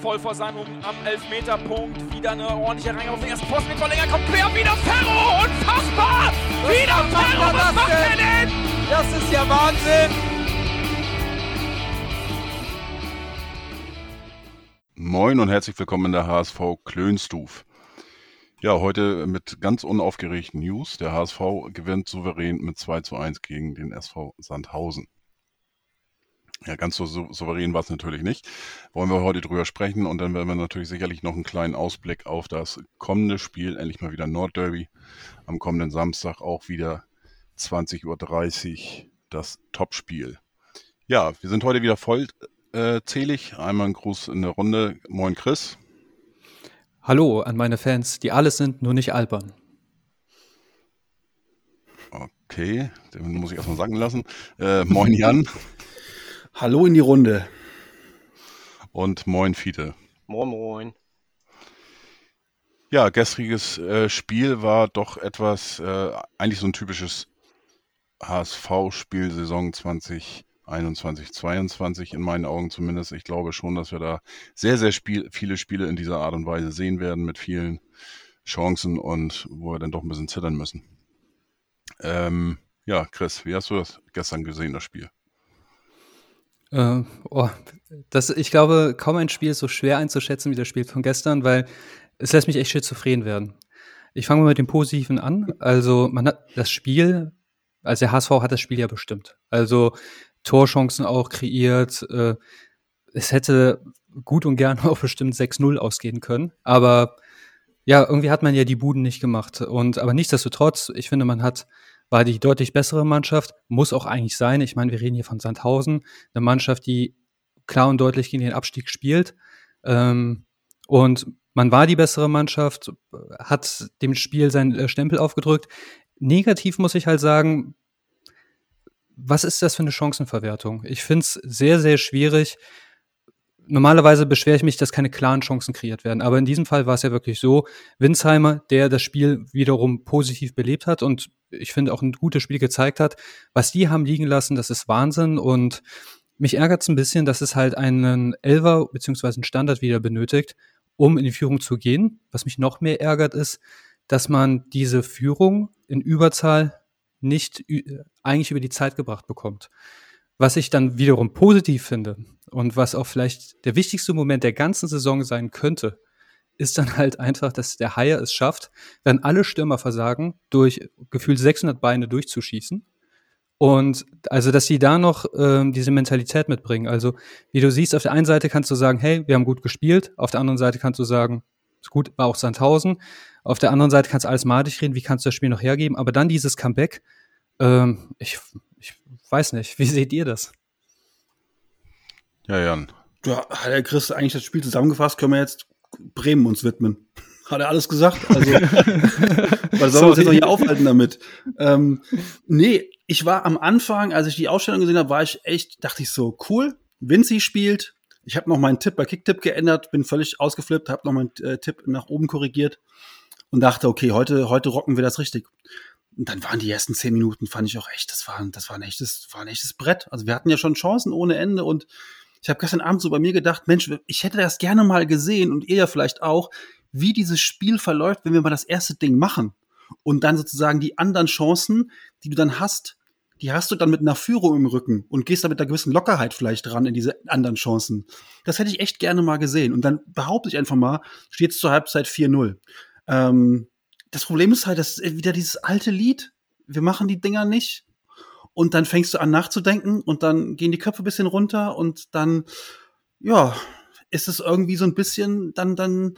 voll vor seinem am Elfmeterpunkt. Wieder eine ordentliche Reihe auf den ersten Posten mit Verlänger. Kommt quer, wieder Ferro! Unfassbar! Was wieder Ferro! Was macht er denn? Das ist ja Wahnsinn! Moin und herzlich willkommen in der HSV Klönstuf. Ja, heute mit ganz unaufgeregten News. Der HSV gewinnt souverän mit 2 zu 1 gegen den SV Sandhausen. Ja, ganz so souverän war es natürlich nicht. Wollen wir heute drüber sprechen und dann werden wir natürlich sicherlich noch einen kleinen Ausblick auf das kommende Spiel, endlich mal wieder Nordderby. Am kommenden Samstag auch wieder 20.30 Uhr das Topspiel. Ja, wir sind heute wieder vollzählig. Äh, Einmal ein Gruß in der Runde. Moin Chris. Hallo an meine Fans, die alles sind, nur nicht albern. Okay, den muss ich erstmal sagen lassen. Äh, moin Jan. Hallo in die Runde. Und moin Fiete. Moin moin. Ja, gestriges äh, Spiel war doch etwas, äh, eigentlich so ein typisches HSV-Spiel Saison 2021, 22 in meinen Augen zumindest. Ich glaube schon, dass wir da sehr, sehr spiel viele Spiele in dieser Art und Weise sehen werden mit vielen Chancen und wo wir dann doch ein bisschen zittern müssen. Ähm, ja, Chris, wie hast du das gestern gesehen, das Spiel? Äh, oh, das, ich glaube, kaum ein Spiel ist so schwer einzuschätzen wie das Spiel von gestern, weil es lässt mich echt schizophren werden. Ich fange mal mit dem Positiven an. Also, man hat das Spiel, also der HSV hat das Spiel ja bestimmt. Also, Torchancen auch kreiert. Äh, es hätte gut und gern auch bestimmt 6-0 ausgehen können. Aber ja, irgendwie hat man ja die Buden nicht gemacht. Und aber nichtsdestotrotz, ich finde, man hat war die deutlich bessere Mannschaft, muss auch eigentlich sein. Ich meine, wir reden hier von Sandhausen, eine Mannschaft, die klar und deutlich gegen den Abstieg spielt. Ähm, und man war die bessere Mannschaft, hat dem Spiel seinen äh, Stempel aufgedrückt. Negativ muss ich halt sagen, was ist das für eine Chancenverwertung? Ich finde es sehr, sehr schwierig, normalerweise beschwere ich mich, dass keine klaren Chancen kreiert werden. Aber in diesem Fall war es ja wirklich so, Winsheimer, der das Spiel wiederum positiv belebt hat und ich finde auch ein gutes Spiel gezeigt hat, was die haben liegen lassen, das ist Wahnsinn und mich ärgert es ein bisschen, dass es halt einen Elver beziehungsweise einen Standard wieder benötigt, um in die Führung zu gehen. Was mich noch mehr ärgert ist, dass man diese Führung in Überzahl nicht eigentlich über die Zeit gebracht bekommt. Was ich dann wiederum positiv finde und was auch vielleicht der wichtigste Moment der ganzen Saison sein könnte, ist dann halt einfach, dass der Haier es schafft, wenn alle Stürmer versagen, durch gefühlt 600 Beine durchzuschießen. Und also, dass sie da noch ähm, diese Mentalität mitbringen. Also, wie du siehst, auf der einen Seite kannst du sagen, hey, wir haben gut gespielt. Auf der anderen Seite kannst du sagen, ist gut, war auch Sandhausen. Auf der anderen Seite kannst du alles madig reden, wie kannst du das Spiel noch hergeben. Aber dann dieses Comeback, ähm, ich weiß nicht. Wie seht ihr das? Ja, Jan. Ja, hat der Chris eigentlich das Spiel zusammengefasst? Können wir jetzt Bremen uns widmen? Hat er alles gesagt? Also, was sollen wir uns jetzt noch hier aufhalten damit? Ähm, nee, ich war am Anfang, als ich die Ausstellung gesehen habe, war ich echt, dachte ich so, cool, Vinci spielt. Ich habe noch meinen Tipp bei Kicktipp geändert, bin völlig ausgeflippt, habe noch meinen äh, Tipp nach oben korrigiert und dachte, okay, heute, heute rocken wir das richtig. Und dann waren die ersten zehn Minuten, fand ich auch echt, das war, das war ein echtes, war ein echtes Brett. Also wir hatten ja schon Chancen ohne Ende und ich habe gestern Abend so bei mir gedacht, Mensch, ich hätte das gerne mal gesehen und ihr ja vielleicht auch, wie dieses Spiel verläuft, wenn wir mal das erste Ding machen. Und dann sozusagen die anderen Chancen, die du dann hast, die hast du dann mit einer Führung im Rücken und gehst da mit einer gewissen Lockerheit vielleicht dran in diese anderen Chancen. Das hätte ich echt gerne mal gesehen. Und dann behaupte ich einfach mal, steht es zur Halbzeit 4-0. Ähm, das Problem ist halt, das ist wieder dieses alte Lied. Wir machen die Dinger nicht. Und dann fängst du an nachzudenken und dann gehen die Köpfe ein bisschen runter und dann, ja, ist es irgendwie so ein bisschen, dann, dann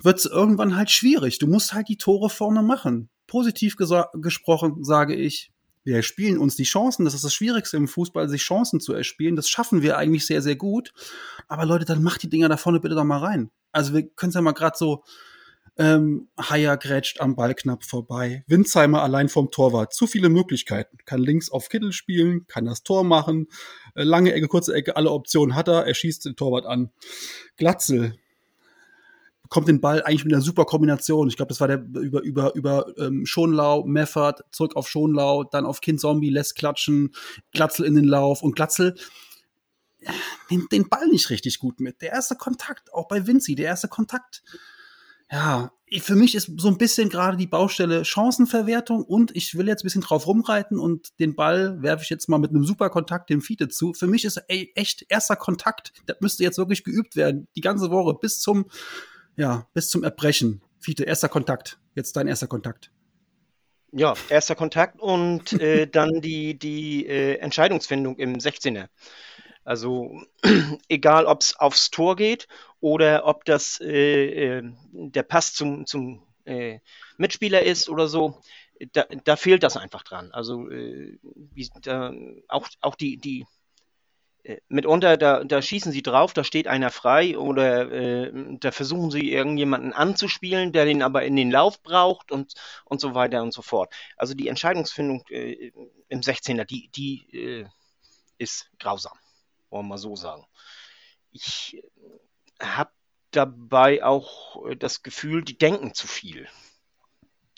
wird es irgendwann halt schwierig. Du musst halt die Tore vorne machen. Positiv gesprochen sage ich, wir spielen uns die Chancen. Das ist das Schwierigste im Fußball, sich Chancen zu erspielen. Das schaffen wir eigentlich sehr, sehr gut. Aber Leute, dann macht die Dinger da vorne bitte doch mal rein. Also wir können es ja mal gerade so ähm, Haier grätscht am Ball knapp vorbei. Winzheimer allein vom Torwart. Zu viele Möglichkeiten. Kann links auf Kittel spielen, kann das Tor machen. Äh, lange Ecke, kurze Ecke, alle Optionen hat er. Er schießt den Torwart an. Glatzel bekommt den Ball eigentlich mit einer super Kombination. Ich glaube, das war der über über über ähm, Schonlau, Meffert, zurück auf Schonlau, dann auf Kind Zombie, lässt klatschen, Glatzel in den Lauf und Glatzel nimmt den Ball nicht richtig gut mit. Der erste Kontakt, auch bei Vinci, der erste Kontakt. Ja, für mich ist so ein bisschen gerade die Baustelle Chancenverwertung und ich will jetzt ein bisschen drauf rumreiten und den Ball werfe ich jetzt mal mit einem super Kontakt dem Fiete zu. Für mich ist ey, echt erster Kontakt, das müsste jetzt wirklich geübt werden, die ganze Woche bis zum, ja, bis zum Erbrechen. Fiete, erster Kontakt. Jetzt dein erster Kontakt. Ja, erster Kontakt und äh, dann die, die äh, Entscheidungsfindung im 16er. Also egal, ob es aufs Tor geht oder ob das äh, äh, der Pass zum, zum äh, Mitspieler ist oder so, da, da, fehlt das einfach dran. Also äh, wie, da, auch, auch die, die äh, mitunter, da, da schießen sie drauf, da steht einer frei oder äh, da versuchen sie irgendjemanden anzuspielen, der den aber in den Lauf braucht und, und so weiter und so fort. Also die Entscheidungsfindung äh, im 16er, die, die äh, ist grausam, wollen wir mal so sagen. Ich habe dabei auch das Gefühl, die denken zu viel.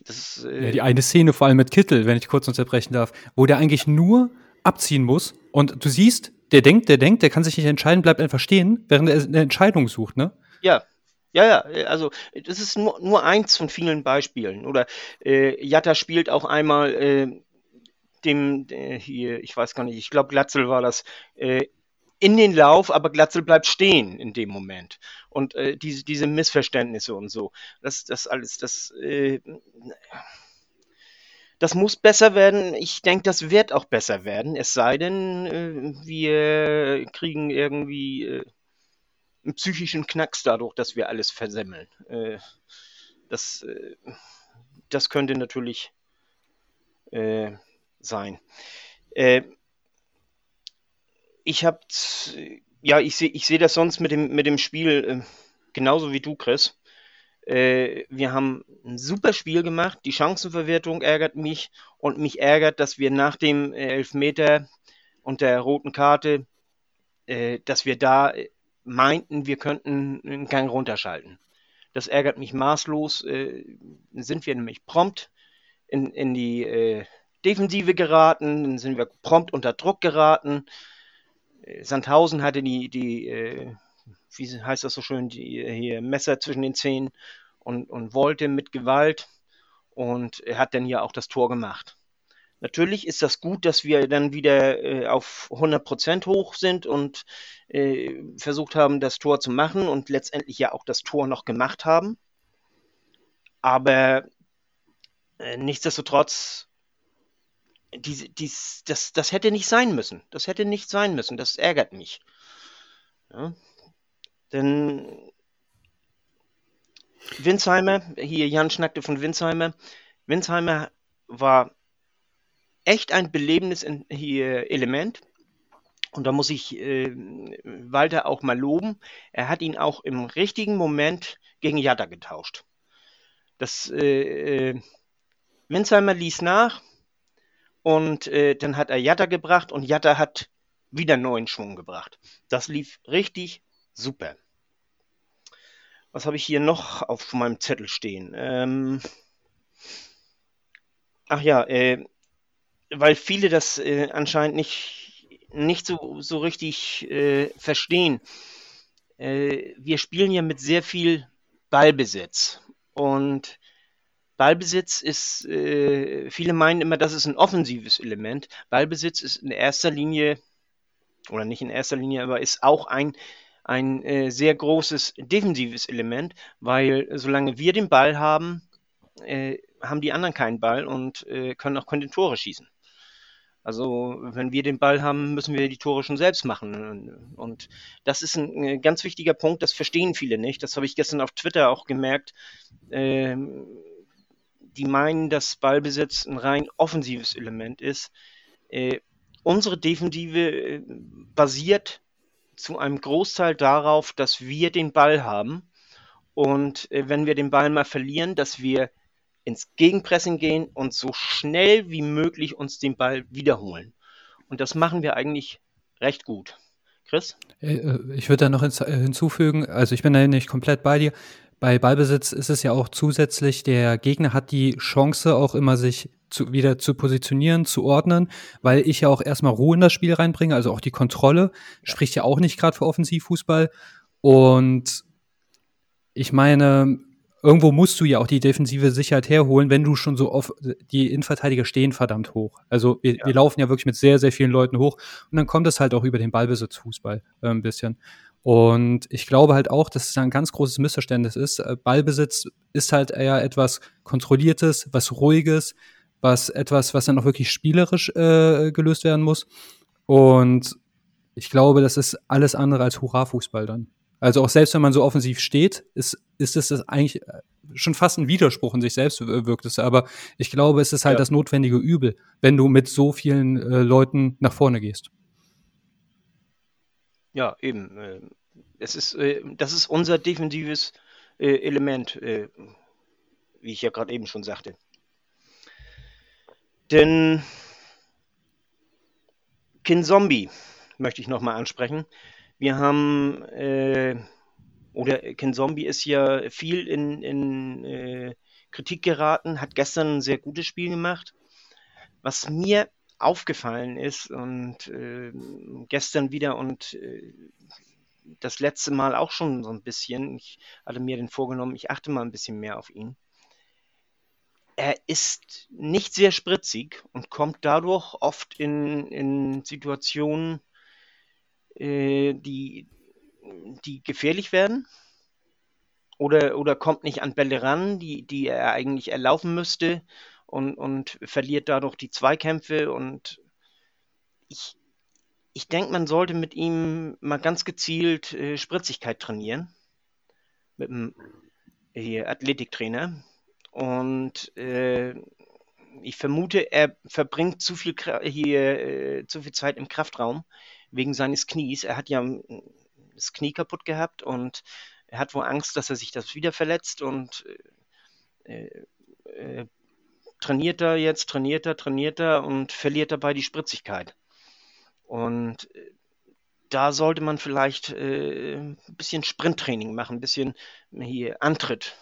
Das, äh ja, die eine Szene vor allem mit Kittel, wenn ich kurz unterbrechen darf, wo der eigentlich nur abziehen muss und du siehst, der denkt, der denkt, der kann sich nicht entscheiden, bleibt einfach stehen, während er eine Entscheidung sucht, ne? Ja, ja, ja, also das ist nur, nur eins von vielen Beispielen. Oder äh, Jatta spielt auch einmal äh, dem, äh, hier, ich weiß gar nicht, ich glaube Glatzel war das, äh, in den Lauf, aber Glatzel bleibt stehen in dem Moment. Und äh, diese, diese Missverständnisse und so, das, das alles, das, äh, das muss besser werden. Ich denke, das wird auch besser werden. Es sei denn, äh, wir kriegen irgendwie äh, einen psychischen Knacks dadurch, dass wir alles versemmeln. Äh, das, äh, das könnte natürlich sein. Äh, ich habe, ja, ich sehe ich seh das sonst mit dem, mit dem Spiel genauso wie du, Chris. Äh, wir haben ein super Spiel gemacht. Die Chancenverwertung ärgert mich und mich ärgert, dass wir nach dem äh, Elfmeter und der roten Karte, äh, dass wir da meinten, wir könnten einen Gang runterschalten. Das ärgert mich maßlos. Äh, sind wir nämlich prompt in, in die äh, Defensive geraten, dann sind wir prompt unter Druck geraten. Äh, Sandhausen hatte die, die wie heißt das so schön, die, hier Messer zwischen den Zähnen und, und wollte mit Gewalt und er hat dann hier auch das Tor gemacht. Natürlich ist das gut, dass wir dann wieder äh, auf 100% hoch sind und äh, versucht haben, das Tor zu machen und letztendlich ja auch das Tor noch gemacht haben. Aber äh, nichtsdestotrotz, dies, dies, das, das hätte nicht sein müssen. Das hätte nicht sein müssen. Das ärgert mich. Ja? Denn Winsheimer, hier Jan schnackte von Winsheimer. Winsheimer war echt ein belebendes Element. Und da muss ich äh, Walter auch mal loben. Er hat ihn auch im richtigen Moment gegen Jatta getauscht. Das äh, äh Winsheimer ließ nach und äh, dann hat er Jatta gebracht und Jatta hat wieder neuen Schwung gebracht. Das lief richtig super. Was habe ich hier noch auf meinem Zettel stehen? Ähm, ach ja, äh, weil viele das äh, anscheinend nicht, nicht so, so richtig äh, verstehen. Äh, wir spielen ja mit sehr viel Ballbesitz. Und Ballbesitz ist, äh, viele meinen immer, das ist ein offensives Element. Ballbesitz ist in erster Linie, oder nicht in erster Linie, aber ist auch ein ein äh, sehr großes defensives Element, weil solange wir den Ball haben, äh, haben die anderen keinen Ball und äh, können auch keine Tore schießen. Also wenn wir den Ball haben, müssen wir die Tore schon selbst machen. Und das ist ein, ein ganz wichtiger Punkt, das verstehen viele nicht. Das habe ich gestern auf Twitter auch gemerkt. Ähm, die meinen, dass Ballbesitz ein rein offensives Element ist. Äh, unsere Defensive äh, basiert zu einem Großteil darauf, dass wir den Ball haben und äh, wenn wir den Ball mal verlieren, dass wir ins Gegenpressing gehen und so schnell wie möglich uns den Ball wiederholen. Und das machen wir eigentlich recht gut. Chris? Äh, äh, ich würde da noch hinzufügen, also ich bin da nicht komplett bei dir. Bei Ballbesitz ist es ja auch zusätzlich, der Gegner hat die Chance auch immer sich zu, wieder zu positionieren, zu ordnen, weil ich ja auch erstmal Ruhe in das Spiel reinbringe, also auch die Kontrolle spricht ja auch nicht gerade für Offensivfußball. Und ich meine, irgendwo musst du ja auch die defensive Sicherheit herholen, wenn du schon so oft, die Innenverteidiger stehen verdammt hoch. Also wir, ja. wir laufen ja wirklich mit sehr, sehr vielen Leuten hoch und dann kommt es halt auch über den Ballbesitzfußball äh, ein bisschen. Und ich glaube halt auch, dass es ein ganz großes Missverständnis ist. Äh, Ballbesitz ist halt eher etwas Kontrolliertes, was Ruhiges, was etwas, was dann auch wirklich spielerisch äh, gelöst werden muss. Und ich glaube, das ist alles andere als Hurra-Fußball dann. Also auch selbst wenn man so offensiv steht, ist, ist es das eigentlich äh, schon fast ein Widerspruch in sich selbst wirkt es. Aber ich glaube, es ist halt ja. das notwendige Übel, wenn du mit so vielen äh, Leuten nach vorne gehst. Ja, eben. Äh, es ist, äh, das ist unser defensives äh, Element, wie ich ja gerade eben schon sagte. Denn Kin Zombie möchte ich nochmal ansprechen. Wir haben, äh, oder Kin Zombie ist ja viel in, in äh, Kritik geraten, hat gestern ein sehr gutes Spiel gemacht. Was mir aufgefallen ist und äh, gestern wieder und äh, das letzte Mal auch schon so ein bisschen, ich hatte mir den vorgenommen, ich achte mal ein bisschen mehr auf ihn. Er ist nicht sehr spritzig und kommt dadurch oft in, in Situationen, äh, die, die gefährlich werden. Oder, oder kommt nicht an Bälle ran, die, die er eigentlich erlaufen müsste und, und verliert dadurch die Zweikämpfe. Und ich, ich denke, man sollte mit ihm mal ganz gezielt äh, Spritzigkeit trainieren. Mit dem hier, Athletiktrainer. Und äh, ich vermute, er verbringt zu viel, hier, äh, zu viel Zeit im Kraftraum wegen seines Knies. Er hat ja das Knie kaputt gehabt und er hat wohl Angst, dass er sich das wieder verletzt und äh, äh, trainiert er jetzt, trainiert er, trainiert er und verliert dabei die Spritzigkeit. Und äh, da sollte man vielleicht äh, ein bisschen Sprinttraining machen, ein bisschen hier Antritt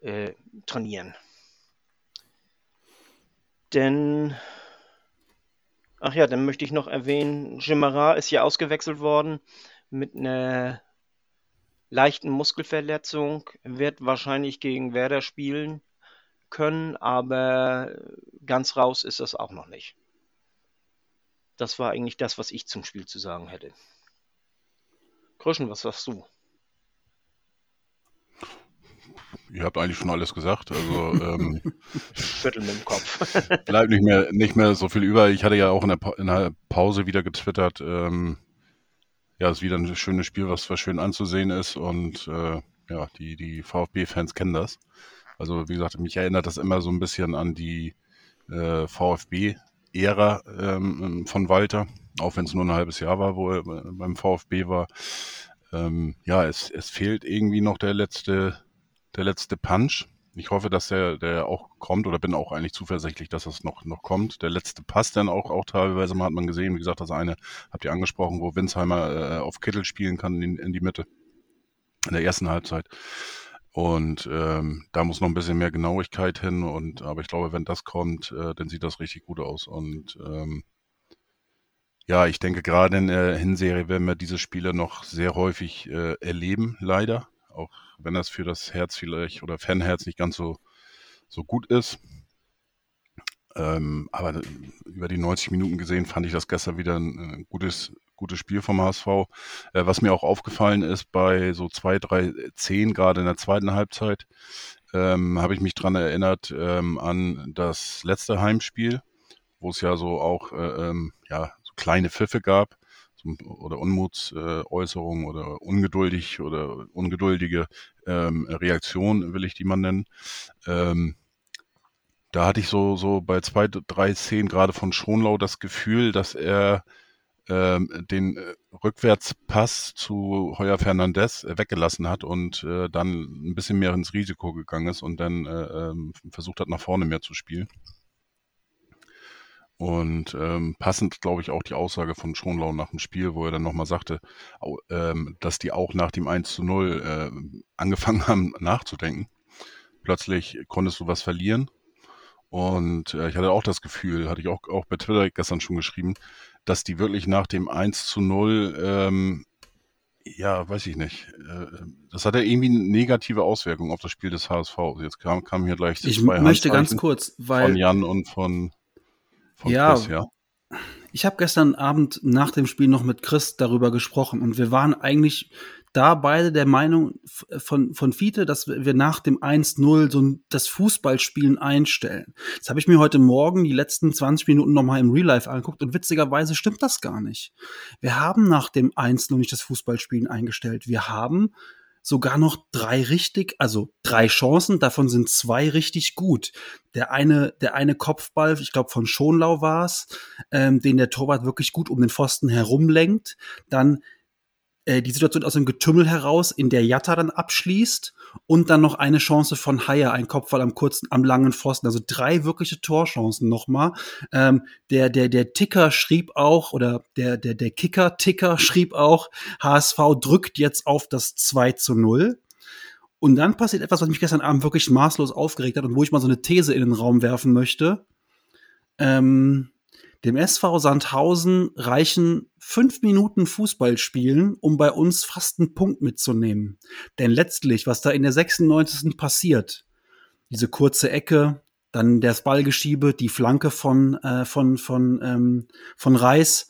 äh, trainieren. Denn, ach ja, dann möchte ich noch erwähnen, Jimara ist hier ausgewechselt worden mit einer leichten Muskelverletzung, wird wahrscheinlich gegen Werder spielen können, aber ganz raus ist das auch noch nicht. Das war eigentlich das, was ich zum Spiel zu sagen hätte. Kröschen, was sagst du? Ihr habt eigentlich schon alles gesagt. Also ähm, Schütteln mit dem Kopf. bleibt nicht mehr, nicht mehr so viel über. Ich hatte ja auch in der, pa in der Pause wieder getwittert. Ähm, ja, es ist wieder ein schönes Spiel, was, was schön anzusehen ist. Und äh, ja, die, die VfB-Fans kennen das. Also wie gesagt, mich erinnert das immer so ein bisschen an die äh, VfB-Ära ähm, von Walter, auch wenn es nur ein halbes Jahr war, wo er beim VfB war. Ähm, ja, es, es fehlt irgendwie noch der letzte, der letzte Punch. Ich hoffe, dass der, der auch kommt oder bin auch eigentlich zuversichtlich, dass das noch, noch kommt. Der letzte Pass dann auch, auch teilweise mal hat man gesehen, wie gesagt, das eine habt ihr angesprochen, wo Winsheimer äh, auf Kittel spielen kann in, in die Mitte in der ersten Halbzeit. Und ähm, da muss noch ein bisschen mehr Genauigkeit hin. Und aber ich glaube, wenn das kommt, äh, dann sieht das richtig gut aus. Und ähm, ja, ich denke gerade in der Hinserie werden wir diese Spiele noch sehr häufig äh, erleben, leider. Auch wenn das für das Herz vielleicht oder Fanherz nicht ganz so, so gut ist. Ähm, aber über die 90 Minuten gesehen fand ich das gestern wieder ein, ein gutes, gutes Spiel vom HSV. Äh, was mir auch aufgefallen ist, bei so zwei, drei, zehn, gerade in der zweiten Halbzeit, ähm, habe ich mich dran erinnert ähm, an das letzte Heimspiel, wo es ja so auch äh, ähm, ja, so kleine Pfiffe gab oder Unmutsäußerungen äh, oder ungeduldig oder ungeduldige ähm, Reaktion, will ich die mal nennen. Ähm, da hatte ich so, so bei zwei, drei Szenen gerade von Schonlau das Gefühl, dass er den äh, Rückwärtspass zu Heuer Fernandez äh, weggelassen hat und äh, dann ein bisschen mehr ins Risiko gegangen ist und dann äh, ähm, versucht hat, nach vorne mehr zu spielen. Und ähm, passend, glaube ich, auch die Aussage von Schonlau nach dem Spiel, wo er dann nochmal sagte, ähm, dass die auch nach dem 1 zu 0 äh, angefangen haben nachzudenken. Plötzlich konntest du was verlieren Und äh, ich hatte auch das Gefühl, hatte ich auch, auch bei Twitter gestern schon geschrieben, dass die wirklich nach dem 1 zu 0, ähm, ja, weiß ich nicht, äh, das hatte irgendwie eine negative Auswirkung auf das Spiel des HSV. Jetzt kam, kam hier gleich Ich möchte ganz kurz, weil von Jan und von, von Ja. Chris, ja. Ich habe gestern Abend nach dem Spiel noch mit Chris darüber gesprochen und wir waren eigentlich da beide der Meinung von, von Fiete, dass wir nach dem 1-0 so das Fußballspielen einstellen. Das habe ich mir heute Morgen die letzten 20 Minuten nochmal im Real Life angeguckt und witzigerweise stimmt das gar nicht. Wir haben nach dem 1-0 nicht das Fußballspielen eingestellt. Wir haben sogar noch drei richtig, also drei Chancen, davon sind zwei richtig gut. Der eine, der eine Kopfball, ich glaube von Schonlau war es, ähm, den der Torwart wirklich gut um den Pfosten herumlenkt. Dann äh, die Situation aus dem Getümmel heraus, in der Jatta dann abschließt und dann noch eine Chance von Haier, ein Kopfball am kurzen, am langen Pfosten. Also drei wirkliche Torchancen nochmal. Ähm, der, der, der Ticker schrieb auch, oder der, der, der Kicker-Ticker schrieb auch, HSV drückt jetzt auf das 2 zu 0. Und dann passiert etwas, was mich gestern Abend wirklich maßlos aufgeregt hat und wo ich mal so eine These in den Raum werfen möchte. Ähm, dem SV Sandhausen reichen fünf Minuten Fußball spielen, um bei uns fast einen Punkt mitzunehmen. Denn letztlich, was da in der 96. passiert, diese kurze Ecke, dann das Ballgeschiebe, die Flanke von, äh, von, von, ähm, von Reis,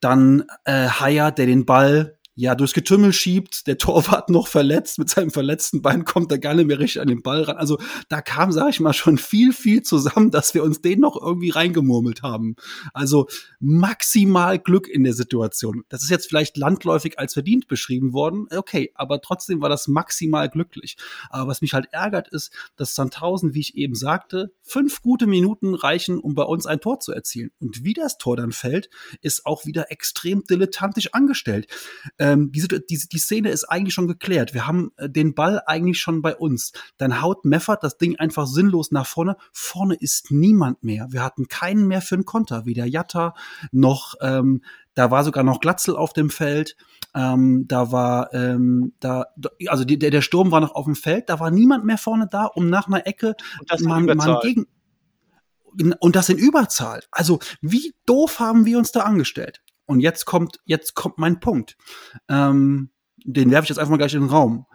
dann äh, Haier, der den Ball ja durchs Getümmel schiebt, der Torwart noch verletzt, mit seinem verletzten Bein kommt er gar nicht mehr richtig an den Ball ran. Also da kam, sag ich mal, schon viel, viel zusammen, dass wir uns den noch irgendwie reingemurmelt haben. Also maximal Glück in der Situation. Das ist jetzt vielleicht landläufig als verdient beschrieben worden. Okay, aber trotzdem war das maximal glücklich. Aber was mich halt ärgert, ist, dass Sandhausen, wie ich eben sagte, fünf gute Minuten reichen, um bei uns ein Tor zu erzielen. Und wie das Tor dann fällt, ist auch wieder extrem dilettantisch angestellt. Ähm, diese, diese, die Szene ist eigentlich schon geklärt. Wir haben äh, den Ball eigentlich schon bei uns. Dann haut Meffert das Ding einfach sinnlos nach vorne. Vorne ist niemand mehr. Wir hatten keinen mehr für einen Konter. Weder Jatta noch, ähm, da war sogar noch Glatzel auf dem Feld. Ähm, da war, ähm, da, also die, der, der Sturm war noch auf dem Feld. Da war niemand mehr vorne da, um nach einer Ecke Und das in man, man gegen und das in Überzahl. Also wie doof haben wir uns da angestellt? Und jetzt kommt jetzt kommt mein Punkt. Ähm, den werfe ich jetzt einfach mal gleich in den Raum.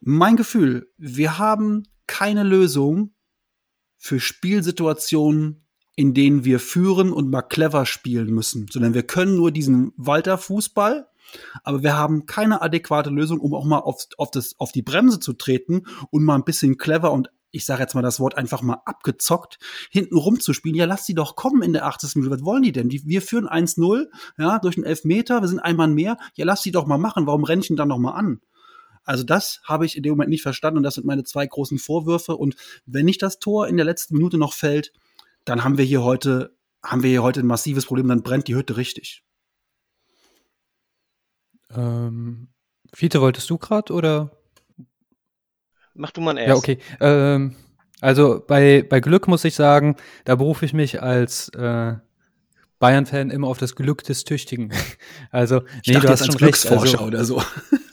Mein Gefühl: Wir haben keine Lösung für Spielsituationen, in denen wir führen und mal clever spielen müssen, sondern wir können nur diesen Walter Fußball, aber wir haben keine adäquate Lösung, um auch mal auf, auf, das, auf die Bremse zu treten und mal ein bisschen clever und ich sage jetzt mal das Wort einfach mal abgezockt, hinten rumzuspielen. Ja, lass die doch kommen in der 80. Minute. Was wollen die denn? Die, wir führen 1-0, ja, durch einen Elfmeter, wir sind ein Mann mehr. Ja, lass die doch mal machen. Warum renne ich denn dann noch mal an? Also das habe ich in dem Moment nicht verstanden und das sind meine zwei großen Vorwürfe. Und wenn nicht das Tor in der letzten Minute noch fällt, dann haben wir hier heute, haben wir hier heute ein massives Problem, dann brennt die Hütte richtig. Ähm, Fiete, wolltest du gerade oder? Mach du mal erst. Ja, okay. Ähm, also bei, bei Glück muss ich sagen, da berufe ich mich als äh, Bayern-Fan immer auf das Glück des Tüchtigen. Also, Ich dachte jetzt als recht. Glücksforscher Also, oder so.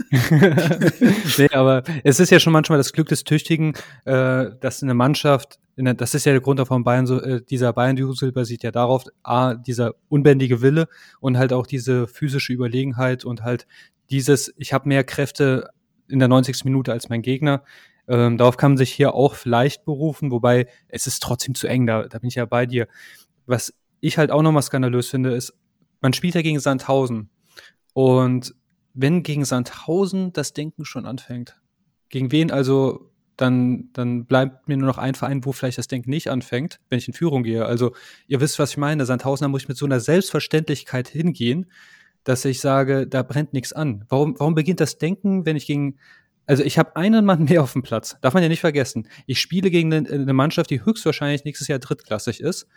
nee, aber es ist ja schon manchmal das Glück des Tüchtigen, äh, dass eine Mannschaft, in der, das ist ja der Grund von Bayern, so, äh, dieser Bayern-Dusel basiert ja darauf, A, dieser unbändige Wille und halt auch diese physische Überlegenheit und halt dieses, ich habe mehr Kräfte in der 90. Minute als mein Gegner. Ähm, darauf kann man sich hier auch vielleicht berufen, wobei es ist trotzdem zu eng, da, da bin ich ja bei dir. Was ich halt auch nochmal skandalös finde, ist, man spielt ja gegen Sandhausen. Und wenn gegen Sandhausen das Denken schon anfängt, gegen wen also, dann, dann bleibt mir nur noch ein Verein, wo vielleicht das Denken nicht anfängt, wenn ich in Führung gehe. Also, ihr wisst, was ich meine. Sandhausen, muss ich mit so einer Selbstverständlichkeit hingehen, dass ich sage, da brennt nichts an. Warum, warum beginnt das Denken, wenn ich gegen, also ich habe einen Mann mehr auf dem Platz, darf man ja nicht vergessen. Ich spiele gegen eine, Mannschaft, die höchstwahrscheinlich nächstes Jahr drittklassig ist.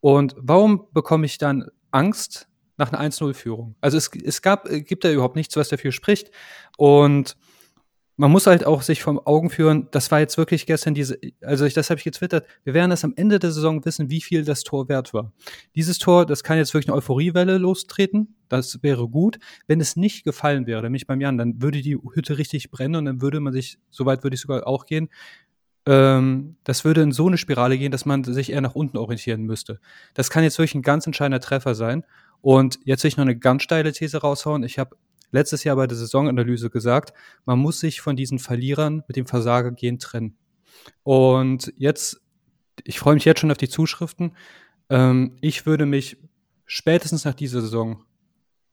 Und warum bekomme ich dann Angst nach einer 1-0-Führung? Also es, es gab, äh, gibt da überhaupt nichts, was dafür spricht. Und man muss halt auch sich vom Augen führen, das war jetzt wirklich gestern diese, also ich, das habe ich getwittert, wir werden das am Ende der Saison wissen, wie viel das Tor wert war. Dieses Tor, das kann jetzt wirklich eine Euphoriewelle lostreten, das wäre gut. Wenn es nicht gefallen wäre, nämlich beim Jan, dann würde die Hütte richtig brennen und dann würde man sich, soweit würde ich sogar auch gehen, ähm, das würde in so eine Spirale gehen, dass man sich eher nach unten orientieren müsste. Das kann jetzt wirklich ein ganz entscheidender Treffer sein. Und jetzt will ich noch eine ganz steile These raushauen. Ich habe letztes Jahr bei der Saisonanalyse gesagt, man muss sich von diesen Verlierern mit dem Versager gehen trennen. Und jetzt, ich freue mich jetzt schon auf die Zuschriften. Ähm, ich würde mich spätestens nach dieser Saison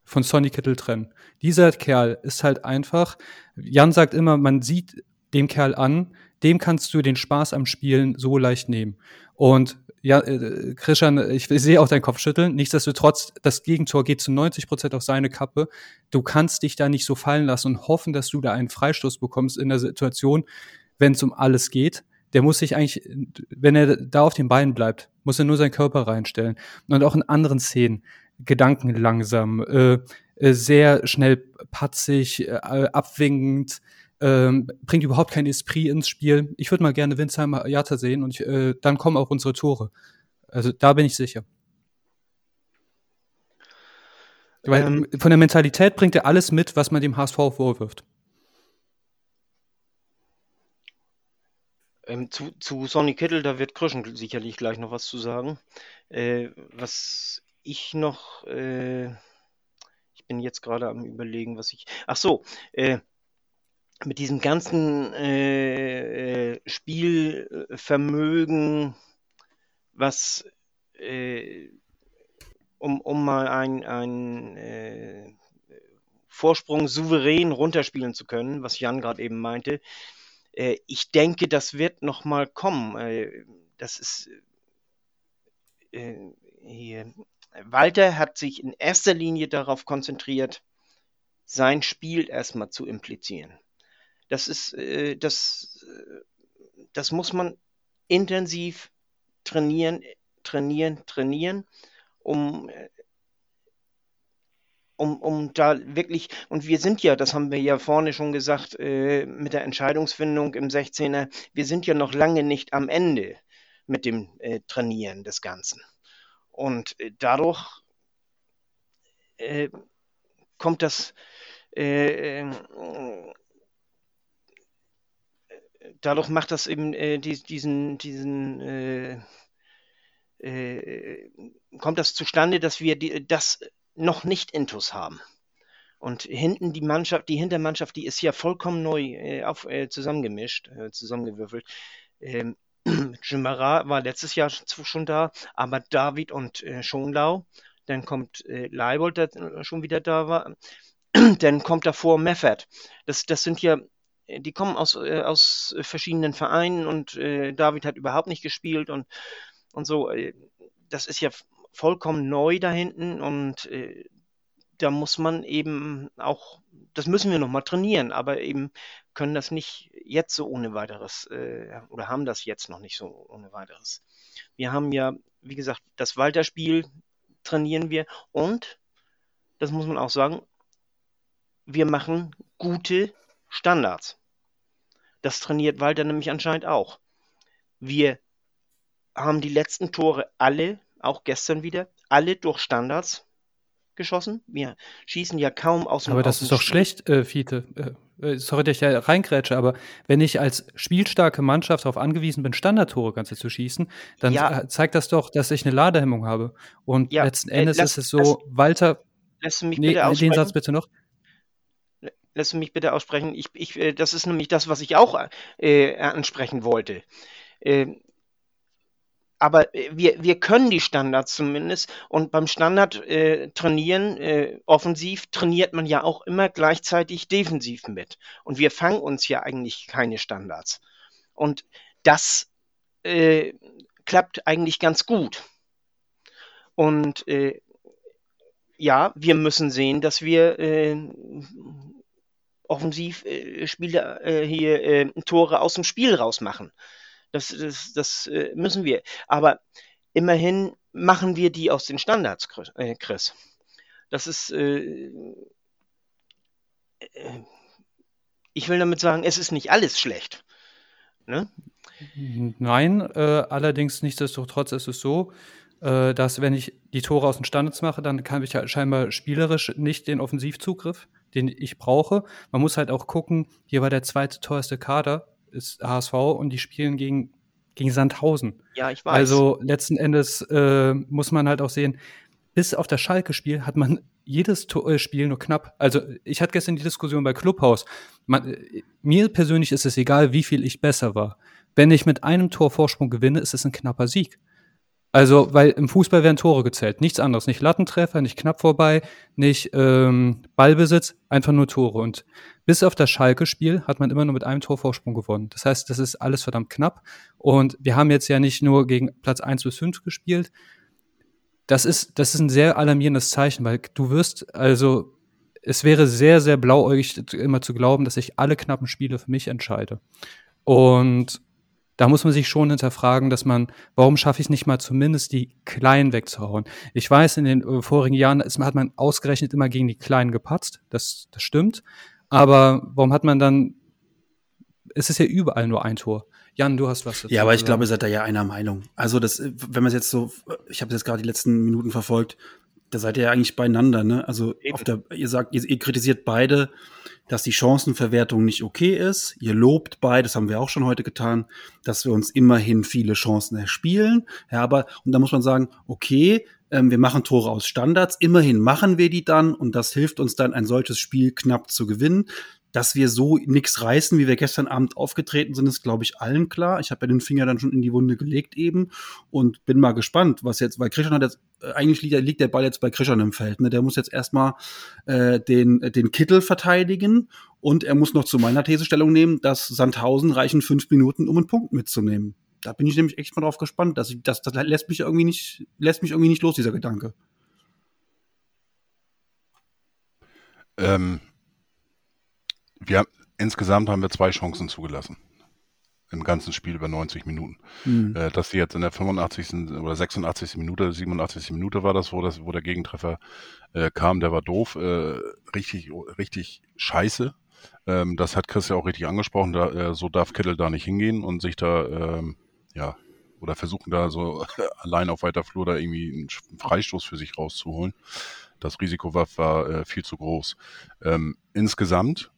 von Sonny Kittel trennen. Dieser Kerl ist halt einfach, Jan sagt immer, man sieht dem Kerl an, dem kannst du den Spaß am Spielen so leicht nehmen. Und ja, äh, Christian, ich, sehe auch deinen Kopf schütteln. Nichtsdestotrotz, das Gegentor geht zu 90 Prozent auf seine Kappe. Du kannst dich da nicht so fallen lassen und hoffen, dass du da einen Freistoß bekommst in der Situation, wenn es um alles geht. Der muss sich eigentlich, wenn er da auf den Beinen bleibt, muss er nur seinen Körper reinstellen. Und auch in anderen Szenen, Gedanken langsam, äh, äh sehr schnell patzig, äh, abwinkend, ähm, bringt überhaupt kein Esprit ins Spiel. Ich würde mal gerne Winsheimer Jatta sehen und ich, äh, dann kommen auch unsere Tore. Also da bin ich sicher. Weil ähm, von der Mentalität bringt er alles mit, was man dem HSV vorwirft. Ähm, zu, zu Sonny Kittel, da wird Kröschen sicherlich gleich noch was zu sagen. Äh, was ich noch, äh, ich bin jetzt gerade am überlegen, was ich. Ach so, äh, mit diesem ganzen äh, äh, Spielvermögen, was äh, um, um mal ein, ein äh, Vorsprung souverän runterspielen zu können, was Jan gerade eben meinte. Äh, ich denke, das wird noch mal kommen. Äh, das ist hier. Walter hat sich in erster Linie darauf konzentriert, sein Spiel erstmal zu implizieren. Das ist, äh, das, äh, das muss man intensiv trainieren, trainieren, trainieren, um, äh, um, um da wirklich, und wir sind ja, das haben wir ja vorne schon gesagt, äh, mit der Entscheidungsfindung im 16er, wir sind ja noch lange nicht am Ende mit dem äh, Trainieren des Ganzen. Und äh, dadurch kommt das dadurch macht das eben äh, die, diesen, diesen äh, äh, kommt das zustande, dass wir die, das noch nicht intus haben. Und hinten die Mannschaft, die Hintermannschaft, die ist ja vollkommen neu äh, auf, äh, zusammengemischt, äh, zusammengewürfelt. Ähm, Jimara war letztes Jahr schon da, aber David und äh, Schonlau, dann kommt äh, Leibold, der schon wieder da war, dann kommt davor Meffert. Das, das sind ja die kommen aus, äh, aus verschiedenen Vereinen und äh, David hat überhaupt nicht gespielt und, und so. Äh, das ist ja vollkommen neu da hinten und äh, da muss man eben auch, das müssen wir nochmal trainieren, aber eben können das nicht jetzt so ohne weiteres äh, oder haben das jetzt noch nicht so ohne weiteres. Wir haben ja, wie gesagt, das Walter-Spiel trainieren wir und, das muss man auch sagen, wir machen gute Standards. Das trainiert Walter nämlich anscheinend auch. Wir haben die letzten Tore alle, auch gestern wieder, alle durch Standards geschossen. Wir schießen ja kaum aus dem Aber das ist doch schlecht, äh, Fiete. Äh, äh, sorry, dass ich ja reingrätsche, aber wenn ich als spielstarke Mannschaft darauf angewiesen bin, Standardtore ganze zu schießen, dann ja. Äh, zeigt das doch, dass ich eine Ladehemmung habe. Und ja. letzten äh, Endes lass, ist es so, lass, Walter. Du mich nee, bitte den Satz bitte noch lass mich bitte aussprechen. Ich, ich, äh, das ist nämlich das, was ich auch äh, ansprechen wollte. Ähm, äh, aber wir, wir können die Standards zumindest und beim Standard äh, trainieren, äh, offensiv, trainiert man ja auch immer gleichzeitig defensiv mit. Und wir fangen uns ja eigentlich keine Standards. Und das äh, klappt eigentlich ganz gut. Und äh, ja, wir müssen sehen, dass wir äh, Offensivspieler äh, äh, hier äh, Tore aus dem Spiel rausmachen. Das, das, das äh, müssen wir. Aber immerhin machen wir die aus den Standards, äh, Chris. Das ist. Äh, ich will damit sagen, es ist nicht alles schlecht. Ne? Nein, allerdings nichtsdestotrotz ist es so, dass wenn ich die Tore aus den Standards mache, dann kann ich ja scheinbar spielerisch nicht den Offensivzugriff den ich brauche. Man muss halt auch gucken, hier war der zweite teuerste Kader ist HSV und die spielen gegen, gegen Sandhausen. Ja, ich weiß. Also letzten Endes äh, muss man halt auch sehen, bis auf das Schalke-Spiel hat man jedes äh, Spiel nur knapp. Also ich hatte gestern die Diskussion bei Clubhaus. Man, äh, mir persönlich ist es egal, wie viel ich besser war. Wenn ich mit einem Tor Vorsprung gewinne, ist es ein knapper Sieg. Also, weil im Fußball werden Tore gezählt. Nichts anderes. Nicht Lattentreffer, nicht knapp vorbei, nicht ähm, Ballbesitz, einfach nur Tore. Und bis auf das Schalke-Spiel hat man immer nur mit einem Tor Vorsprung gewonnen. Das heißt, das ist alles verdammt knapp. Und wir haben jetzt ja nicht nur gegen Platz 1 bis 5 gespielt. Das ist, das ist ein sehr alarmierendes Zeichen, weil du wirst, also es wäre sehr, sehr blauäugig immer zu glauben, dass ich alle knappen Spiele für mich entscheide. Und da muss man sich schon hinterfragen, dass man, warum schaffe ich es nicht mal zumindest die Kleinen wegzuhauen? Ich weiß, in den äh, vorigen Jahren ist, hat man ausgerechnet immer gegen die Kleinen gepatzt, das, das stimmt. Aber warum hat man dann, es ist ja überall nur ein Tor. Jan, du hast was dazu. Ja, aber ich glaube, ihr seid da ja einer Meinung. Also das, wenn man es jetzt so, ich habe jetzt gerade die letzten Minuten verfolgt, da seid ihr ja eigentlich beieinander, ne? Also der, ihr sagt, ihr, ihr, kritisiert beide, dass die Chancenverwertung nicht okay ist. Ihr lobt beide, das haben wir auch schon heute getan, dass wir uns immerhin viele Chancen erspielen. Ja, aber, und da muss man sagen, okay, ähm, wir machen Tore aus Standards, immerhin machen wir die dann und das hilft uns dann, ein solches Spiel knapp zu gewinnen. Dass wir so nichts reißen, wie wir gestern Abend aufgetreten sind, ist, glaube ich, allen klar. Ich habe ja den Finger dann schon in die Wunde gelegt eben und bin mal gespannt, was jetzt, weil Christian hat jetzt, äh, eigentlich liegt, der Ball jetzt bei Christian im Feld. Ne? Der muss jetzt erstmal äh, den, den Kittel verteidigen und er muss noch zu meiner These Stellung nehmen, dass Sandhausen reichen fünf Minuten, um einen Punkt mitzunehmen. Da bin ich nämlich echt mal drauf gespannt. Dass ich, das, das lässt mich irgendwie nicht, lässt mich irgendwie nicht los, dieser Gedanke. Ähm, wir, insgesamt haben wir zwei Chancen zugelassen. Im ganzen Spiel über 90 Minuten. Mhm. Äh, dass sie jetzt in der 85. oder 86. Minute, 87. Minute war das, wo, das, wo der Gegentreffer äh, kam, der war doof. Äh, richtig, richtig scheiße. Ähm, das hat Chris ja auch richtig angesprochen. Da, äh, so darf Kittel da nicht hingehen und sich da, ähm, ja, oder versuchen da so allein auf weiter Flur da irgendwie einen Freistoß für sich rauszuholen. Das Risiko war, war äh, viel zu groß. Ähm, insgesamt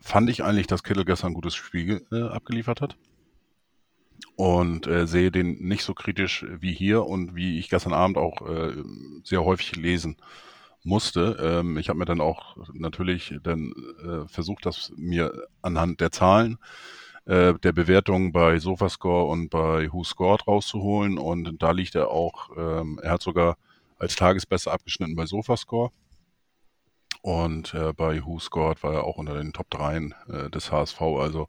fand ich eigentlich, dass Kittel gestern ein gutes Spiel äh, abgeliefert hat. Und äh, sehe den nicht so kritisch wie hier und wie ich gestern Abend auch äh, sehr häufig lesen musste. Ähm, ich habe mir dann auch natürlich dann äh, versucht, das mir anhand der Zahlen äh, der Bewertung bei Sofascore und bei Who Scored rauszuholen. Und da liegt er auch, ähm, er hat sogar als Tagesbesser abgeschnitten bei Sofascore. Und äh, bei Who Scored war er auch unter den Top 3 äh, des HSV. Also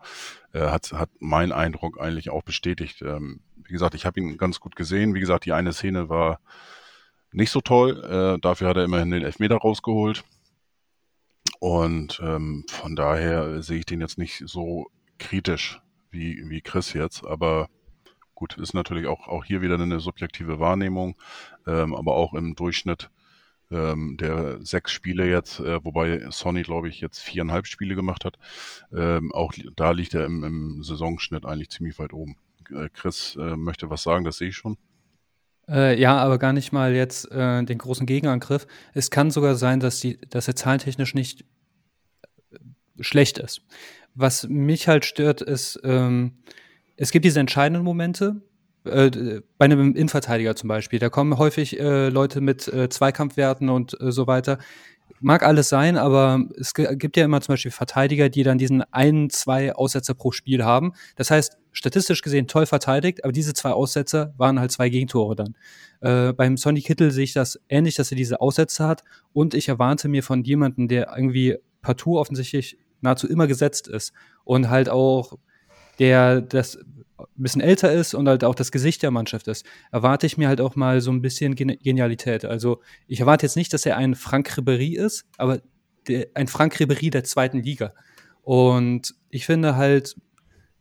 äh, hat, hat mein Eindruck eigentlich auch bestätigt. Ähm, wie gesagt, ich habe ihn ganz gut gesehen. Wie gesagt, die eine Szene war nicht so toll. Äh, dafür hat er immerhin den Elfmeter rausgeholt. Und ähm, von daher sehe ich den jetzt nicht so kritisch wie, wie Chris jetzt. Aber gut, ist natürlich auch, auch hier wieder eine subjektive Wahrnehmung. Ähm, aber auch im Durchschnitt ähm, der sechs Spiele jetzt, äh, wobei Sonny, glaube ich, jetzt viereinhalb Spiele gemacht hat. Ähm, auch da liegt er im, im, Saisonschnitt eigentlich ziemlich weit oben. Äh, Chris äh, möchte was sagen, das sehe ich schon. Äh, ja, aber gar nicht mal jetzt äh, den großen Gegenangriff. Es kann sogar sein, dass, die, dass er zahlentechnisch nicht äh, schlecht ist. Was mich halt stört, ist, ähm, es gibt diese entscheidenden Momente, bei einem Innenverteidiger zum Beispiel, da kommen häufig äh, Leute mit äh, Zweikampfwerten und äh, so weiter. Mag alles sein, aber es gibt ja immer zum Beispiel Verteidiger, die dann diesen ein, zwei Aussetzer pro Spiel haben. Das heißt, statistisch gesehen toll verteidigt, aber diese zwei Aussetzer waren halt zwei Gegentore dann. Äh, beim Sonny Kittel sehe ich das ähnlich, dass er diese Aussetzer hat und ich erwarte mir von jemandem, der irgendwie partout offensichtlich nahezu immer gesetzt ist und halt auch der das ein bisschen älter ist und halt auch das Gesicht der Mannschaft ist, erwarte ich mir halt auch mal so ein bisschen Genialität. Also ich erwarte jetzt nicht, dass er ein Frank Ribéry ist, aber der, ein Frank Ribéry der zweiten Liga. Und ich finde halt,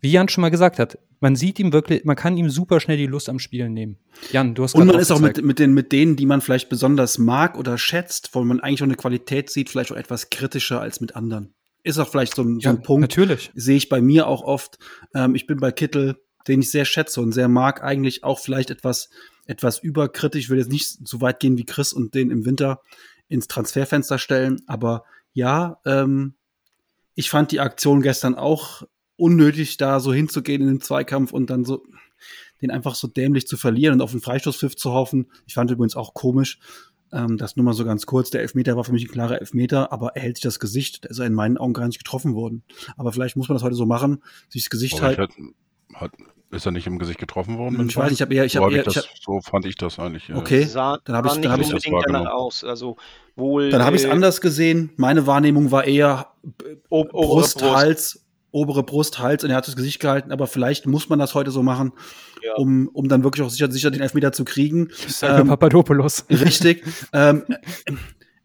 wie Jan schon mal gesagt hat, man sieht ihm wirklich, man kann ihm super schnell die Lust am Spielen nehmen. Jan, du hast Und man ist auch mit, mit, den, mit denen, die man vielleicht besonders mag oder schätzt, wo man eigentlich auch eine Qualität sieht, vielleicht auch etwas kritischer als mit anderen. Ist auch vielleicht so ein, so ein Punkt. Natürlich. Sehe ich bei mir auch oft. Ähm, ich bin bei Kittel, den ich sehr schätze und sehr mag, eigentlich auch vielleicht etwas, etwas überkritisch. Ich will jetzt nicht so weit gehen wie Chris und den im Winter ins Transferfenster stellen. Aber ja, ähm, ich fand die Aktion gestern auch unnötig, da so hinzugehen in den Zweikampf und dann so den einfach so dämlich zu verlieren und auf den Freistoßpfiff zu hoffen. Ich fand übrigens auch komisch, ähm, das nur mal so ganz kurz. Der Elfmeter war für mich ein klarer Elfmeter, aber er hält sich das Gesicht. Da ist er in meinen Augen gar nicht getroffen worden. Aber vielleicht muss man das heute so machen, sich das Gesicht halt. Hat, ist er nicht im Gesicht getroffen worden? Ich weiß nicht, ich habe eher, ich so, hab hab eher, ich das, ich hab, so fand ich das eigentlich. Okay, sah, dann habe ich, dann habe ich, unbedingt danach aus. Also wohl. dann habe ich es äh, anders gesehen. Meine Wahrnehmung war eher ob- obere Brust, Hals, obere Brust, Hals und er hat das Gesicht gehalten. Aber vielleicht muss man das heute so machen, Ja. um, um dann wirklich auch sicher, sicher den Elfmeter zu kriegen. Ähm, Papadopoulos. Richtig. ähm,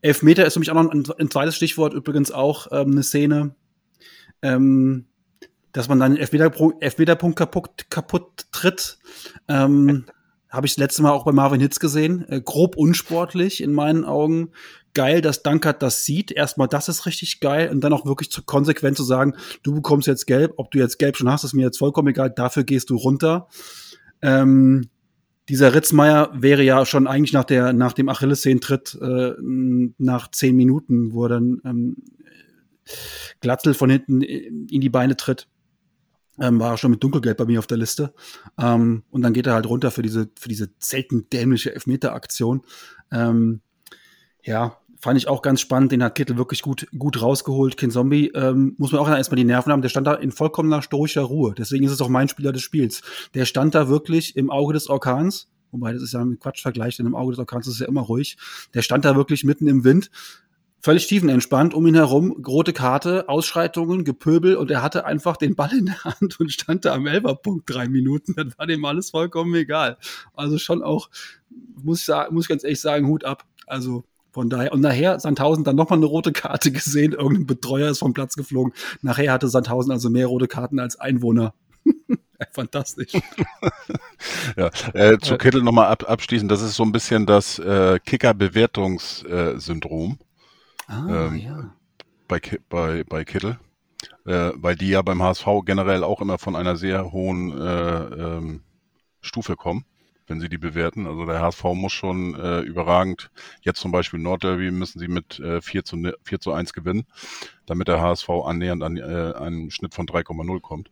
Elfmeter ist für mich auch noch ein, ein zweites Stichwort, übrigens auch ähm, eine Szene, ähm, dass man dann den Elfmeterpunkt kaputt, kaputt tritt. Ähm, Habe ich das letzte Mal auch bei Marvin Hitz gesehen. Äh, grob unsportlich in meinen Augen. Geil, dass Dankert das sieht. Erstmal, das ist richtig geil. Und dann auch wirklich zu konsequent zu sagen, du bekommst jetzt gelb. Ob du jetzt gelb schon hast, ist mir jetzt vollkommen egal. Dafür gehst du runter. Ähm, dieser Ritzmeier wäre ja schon eigentlich nach der nach dem Achillessehnentritt äh, nach zehn Minuten, wo er dann ähm, Glatzel von hinten in die Beine tritt, ähm, war schon mit dunkelgelb bei mir auf der Liste. Ähm, und dann geht er halt runter für diese für diese selten dämliche Elfmeter-Aktion. Ähm, ja, fand ich auch ganz spannend. Den hat Kittel wirklich gut gut rausgeholt. Kin Zombie ähm, muss man auch erstmal die Nerven haben. Der stand da in vollkommener stoischer Ruhe. Deswegen ist es auch mein Spieler des Spiels. Der stand da wirklich im Auge des Orkans. Wobei, das ist ja ein Quatschvergleich, denn im Auge des Orkans ist es ja immer ruhig. Der stand da wirklich mitten im Wind, völlig tiefenentspannt, um ihn herum, rote Karte, Ausschreitungen, Gepöbel und er hatte einfach den Ball in der Hand und stand da am Elferpunkt drei Minuten. Dann war dem alles vollkommen egal. Also schon auch, muss ich, sagen, muss ich ganz ehrlich sagen, Hut ab. Also von daher, und nachher Sandhausen dann nochmal eine rote Karte gesehen, irgendein Betreuer ist vom Platz geflogen. Nachher hatte Sandhausen also mehr rote Karten als Einwohner. Fantastisch. Ja, äh, zu Äh, Kittel nochmal ab, abschließend, das ist so ein bisschen das äh, Kicker-Bewertungssyndrom Ah, Ähm, ja. bei, bei, bei Kittel, äh, weil die ja beim HSV generell auch immer von einer sehr hohen äh, ähm, Stufe kommen, wenn sie die bewerten. Also der HSV muss schon äh, überragend, jetzt zum Beispiel Nordderby müssen sie mit äh, 4, zu, ne- 4 zu 1 gewinnen, damit der HSV annähernd an äh, einen Schnitt von 3,0 kommt.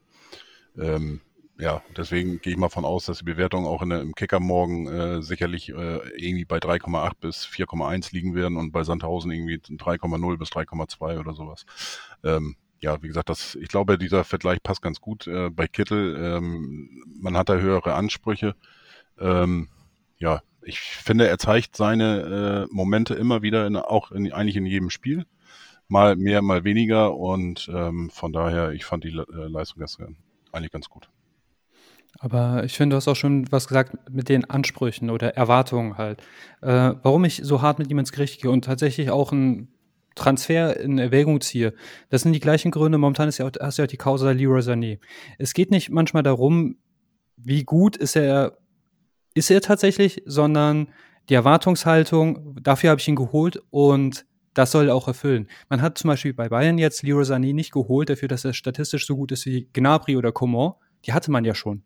Ähm, ja, deswegen gehe ich mal von aus, dass die Bewertungen auch in im Kicker morgen äh, sicherlich äh, irgendwie bei 3,8 bis 4,1 liegen werden und bei Sandhausen irgendwie 3,0 bis 3,2 oder sowas. Ähm, ja, wie gesagt, das, ich glaube, dieser Vergleich passt ganz gut äh, bei Kittel. Ähm, man hat da höhere Ansprüche. Ähm, ja, ich finde, er zeigt seine äh, Momente immer wieder, in, auch in, eigentlich in jedem Spiel. Mal mehr, mal weniger und ähm, von daher, ich fand die äh, Leistung gestern eigentlich ganz gut. Aber ich finde, du hast auch schon was gesagt mit den Ansprüchen oder Erwartungen halt. Äh, warum ich so hart mit ihm ins Gericht gehe und tatsächlich auch einen Transfer in Erwägung ziehe, das sind die gleichen Gründe. Momentan ist ja auch, hast ja auch die Causa Leroy Sané. Es geht nicht manchmal darum, wie gut ist er, ist er tatsächlich, sondern die Erwartungshaltung, dafür habe ich ihn geholt und das soll er auch erfüllen. Man hat zum Beispiel bei Bayern jetzt Leroy Sané nicht geholt, dafür, dass er statistisch so gut ist wie Gnabry oder Coman. Die hatte man ja schon.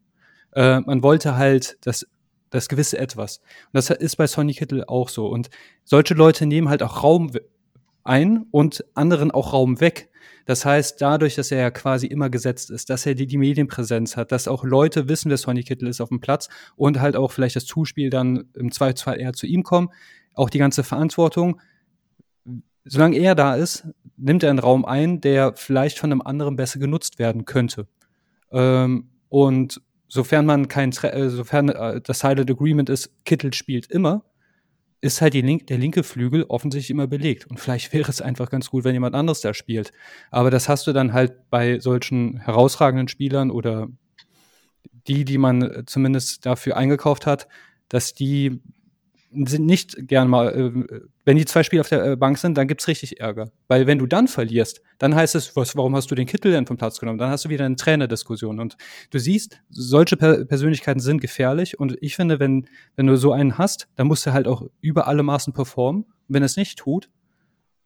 Äh, man wollte halt das, das gewisse Etwas. Und das ist bei Sonny Kittel auch so. Und solche Leute nehmen halt auch Raum ein und anderen auch Raum weg. Das heißt, dadurch, dass er ja quasi immer gesetzt ist, dass er die, die Medienpräsenz hat, dass auch Leute wissen, wer Sonny Kittel ist auf dem Platz und halt auch vielleicht das Zuspiel dann im Zweifelsfall eher zu ihm kommen, auch die ganze Verantwortung. Solange er da ist, nimmt er einen Raum ein, der vielleicht von einem anderen besser genutzt werden könnte. Ähm, und sofern man kein, äh, sofern äh, das Silent Agreement ist, Kittel spielt immer, ist halt die link der linke Flügel offensichtlich immer belegt. Und vielleicht wäre es einfach ganz gut, wenn jemand anderes da spielt. Aber das hast du dann halt bei solchen herausragenden Spielern oder die, die man äh, zumindest dafür eingekauft hat, dass die sind nicht gern mal, äh, wenn die zwei Spieler auf der äh, Bank sind, dann gibt's richtig Ärger. Weil wenn du dann verlierst, dann heißt es, was, warum hast du den Kittel denn vom Platz genommen? Dann hast du wieder eine Trainerdiskussion. Und du siehst, solche per Persönlichkeiten sind gefährlich. Und ich finde, wenn, wenn du so einen hast, dann musst du halt auch über alle Maßen performen. Und wenn es nicht tut,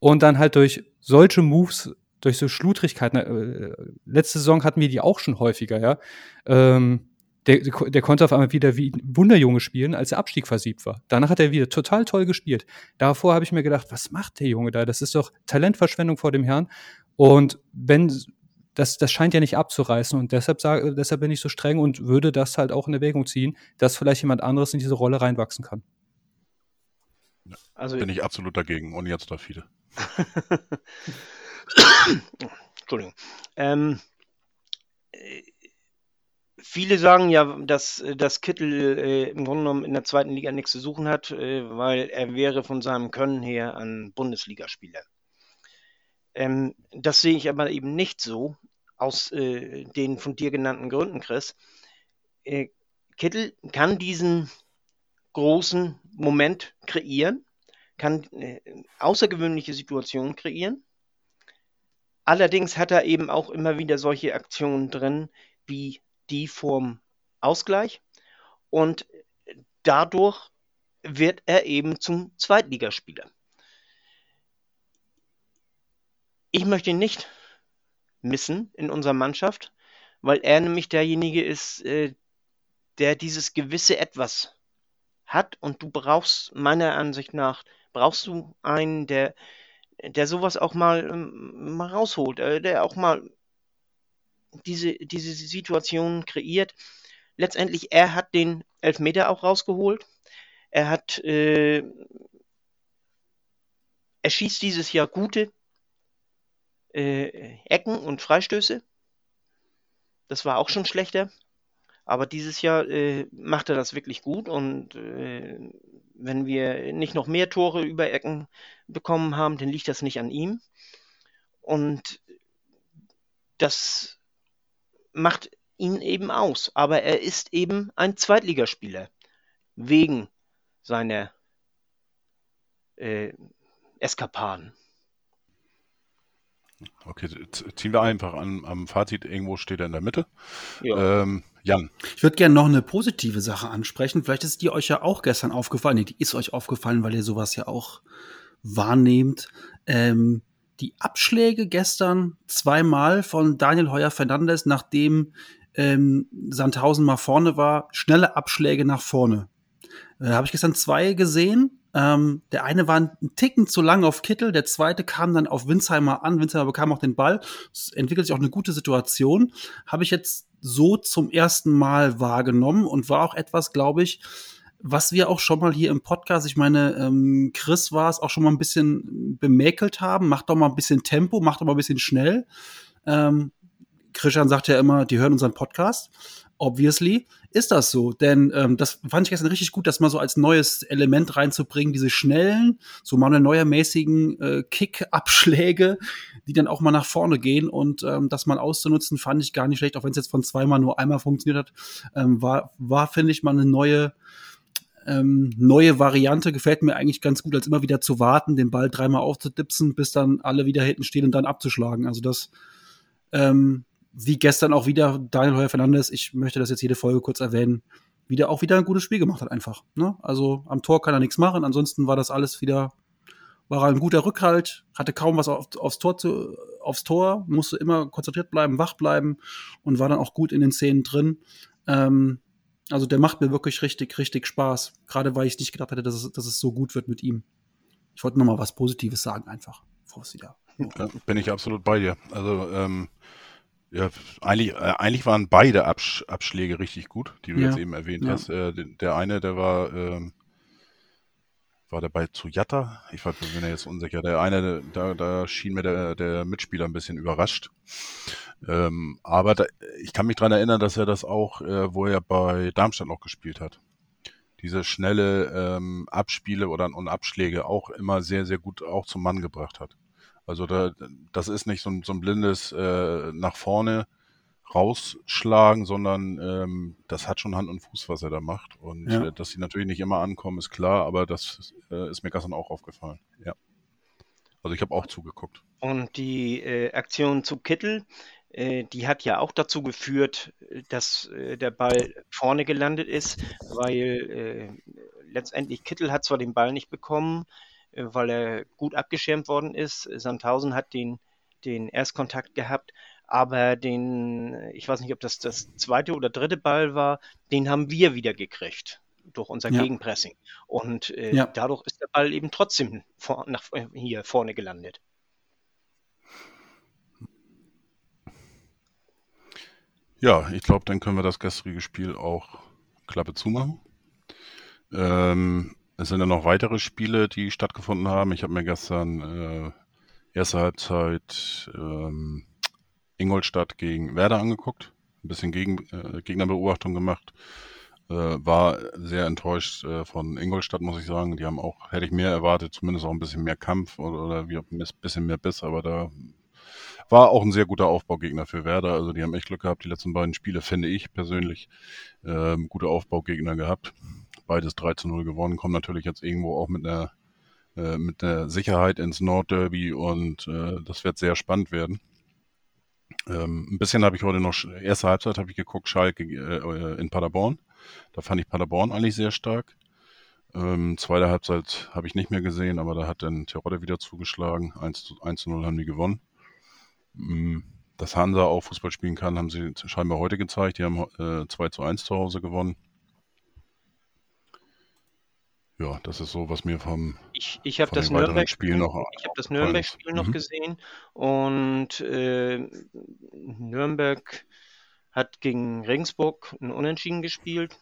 und dann halt durch solche Moves, durch so Schludrigkeiten, äh, letzte Saison hatten wir die auch schon häufiger, ja. Ähm, der, der konnte auf einmal wieder wie ein Wunderjunge spielen, als der Abstieg versiebt war. Danach hat er wieder total toll gespielt. Davor habe ich mir gedacht, was macht der Junge da? Das ist doch Talentverschwendung vor dem Herrn. Und wenn, das, das scheint ja nicht abzureißen und deshalb, sage, deshalb bin ich so streng und würde das halt auch in Erwägung ziehen, dass vielleicht jemand anderes in diese Rolle reinwachsen kann. Also bin ich absolut dagegen und jetzt da viele. Entschuldigung. Ähm, viele sagen ja, dass, dass Kittel äh, im Grunde genommen in der zweiten Liga nichts zu suchen hat, äh, weil er wäre von seinem Können her ein Bundesligaspieler. Ähm, das sehe ich aber eben nicht so, aus äh, den von dir genannten Gründen, Chris. Äh, Kittel kann diesen großen Moment kreieren, kann äh, außergewöhnliche Situationen kreieren. Allerdings hat er eben auch immer wieder solche Aktionen drin, wie die vorm Ausgleich. Und dadurch wird er eben zum Zweitligaspieler. Ich möchte ihn nicht missen in unserer Mannschaft, weil er nämlich derjenige ist, äh, der dieses gewisse Etwas hat und du brauchst meiner Ansicht nach brauchst du einen, der der sowas auch mal, ähm, mal rausholt, äh, der auch mal diese, diese Situation kreiert. Letztendlich, er hat den Elfmeter auch rausgeholt. Er hat, äh, er schießt dieses Jahr gute äh, Ecken und Freistöße. Das war auch schon schlechter. Aber dieses Jahr äh, macht er das wirklich gut und äh, wenn wir nicht noch mehr Tore über Ecken bekommen haben, dann liegt das nicht an ihm. Und das macht ihn eben aus. Aber er ist eben ein Zweitligaspieler wegen seiner äh, Eskapaden. Okay, ziehen wir einfach an, am Fazit. Irgendwo steht er in der Mitte. Ja. Ähm, Jan. Ich würde gerne noch eine positive Sache ansprechen. Vielleicht ist die euch ja auch gestern aufgefallen. Nee, die ist euch aufgefallen, weil ihr sowas ja auch wahrnehmt. Ähm, die Abschläge gestern zweimal von Daniel Heuer Fernandes, nachdem ähm, Sandhausen mal vorne war, schnelle Abschläge nach vorne. Äh, Habe ich gestern zwei gesehen. Ähm, der eine war ein Ticken zu lang auf Kittel, der zweite kam dann auf Winsheimer an. Winsheimer bekam auch den Ball. Es entwickelt sich auch eine gute Situation. Habe ich jetzt so zum ersten Mal wahrgenommen und war auch etwas, glaube ich, was wir auch schon mal hier im Podcast, ich meine, ähm, Chris war es auch schon mal ein bisschen bemäkelt haben. Macht doch mal ein bisschen Tempo, macht doch mal ein bisschen schnell. Ähm, Christian sagt ja immer, die hören unseren Podcast obviously ist das so. Denn ähm, das fand ich gestern richtig gut, das mal so als neues Element reinzubringen, diese schnellen, so mal neuermäßigen äh, Kick-Abschläge, die dann auch mal nach vorne gehen und ähm, das mal auszunutzen, fand ich gar nicht schlecht, auch wenn es jetzt von zweimal nur einmal funktioniert hat, ähm, war, war finde ich mal eine neue ähm, neue Variante gefällt mir eigentlich ganz gut, als immer wieder zu warten, den Ball dreimal aufzudipsen, bis dann alle wieder hinten stehen und dann abzuschlagen. Also das ähm, wie gestern auch wieder Daniel Heuer Fernandes, ich möchte das jetzt jede Folge kurz erwähnen, wieder auch wieder ein gutes Spiel gemacht hat einfach. Ne? Also am Tor kann er nichts machen, ansonsten war das alles wieder, war ein guter Rückhalt, hatte kaum was auf, aufs Tor zu, aufs Tor, musste immer konzentriert bleiben, wach bleiben und war dann auch gut in den Szenen drin. Ähm, also der macht mir wirklich richtig, richtig Spaß. Gerade weil ich nicht gedacht hätte, dass es, dass es so gut wird mit ihm. Ich wollte noch mal was Positives sagen, einfach. Bevor es wieder. Ja, bin ich absolut bei dir. Also ähm, ja, eigentlich, äh, eigentlich waren beide Absch Abschläge richtig gut, die du ja. jetzt eben erwähnt ja. hast. Äh, der eine, der war, ähm, war der bei Zuyatta? Ich war, ja jetzt unsicher. Der eine, da, da schien mir der, der Mitspieler ein bisschen überrascht. Ähm, aber da, ich kann mich dran erinnern, dass er das auch, äh, wo er bei Darmstadt noch gespielt hat. Diese schnelle ähm, Abspiele oder und Abschläge auch immer sehr, sehr gut auch zum Mann gebracht hat. Also da, das ist nicht so ein, so ein blindes äh, nach vorne rausschlagen, sondern ähm, das hat schon Hand und Fuß, was er da macht. Und ja. äh, dass sie natürlich nicht immer ankommen, ist klar, aber das äh, ist mir gestern auch aufgefallen. Ja. Also ich habe auch zugeguckt. Und die äh, Aktion zu Kittel, äh, die hat ja auch dazu geführt, dass äh, der Ball vorne gelandet ist, weil äh, letztendlich Kittel hat zwar den Ball nicht bekommen, äh, weil er gut abgeschirmt worden ist. Sandhausen hat den, den Erstkontakt gehabt, aber den, ich weiß nicht, ob das das zweite oder dritte Ball war, den haben wir wieder gekriegt durch unser ja. Gegenpressing. Und äh, ja. dadurch ist der Ball eben trotzdem vor, nach, hier vorne gelandet. Ja, ich glaube, dann können wir das gestrige Spiel auch Klappe zumachen. Ähm, es sind ja noch weitere Spiele, die stattgefunden haben. Ich habe mir gestern äh, erste Halbzeit ähm, Ingolstadt gegen Werder angeguckt, ein bisschen gegen, äh, Gegnerbeobachtung gemacht. Äh, war sehr enttäuscht äh, von Ingolstadt, muss ich sagen. Die haben auch, hätte ich mehr erwartet, zumindest auch ein bisschen mehr Kampf oder, oder wie, ein bisschen mehr Biss, aber da war auch ein sehr guter Aufbaugegner für Werder. Also die haben echt Glück gehabt, die letzten beiden Spiele, finde ich persönlich, ähm, gute Aufbaugegner gehabt. Beides 3 zu 0 gewonnen, kommen natürlich jetzt irgendwo auch mit einer, äh, mit einer Sicherheit ins Nordderby und äh, das wird sehr spannend werden. Ähm, ein bisschen habe ich heute noch, erste Halbzeit habe ich geguckt, Schalke äh, in Paderborn. Da fand ich Paderborn eigentlich sehr stark. Ähm, zweite Halbzeit habe ich nicht mehr gesehen, aber da hat dann Terodde wieder zugeschlagen. 1 zu, 1 zu 0 haben die gewonnen. Ähm, dass Hansa auch Fußball spielen kann, haben sie scheinbar heute gezeigt. Die haben äh, 2 zu 1 zu Hause gewonnen. Ja, das ist so, was mir vom ich, ich habe das Nürnberg-Spiel noch, hab das Nürnberg noch mhm. gesehen und äh, Nürnberg hat gegen Regensburg ein Unentschieden gespielt.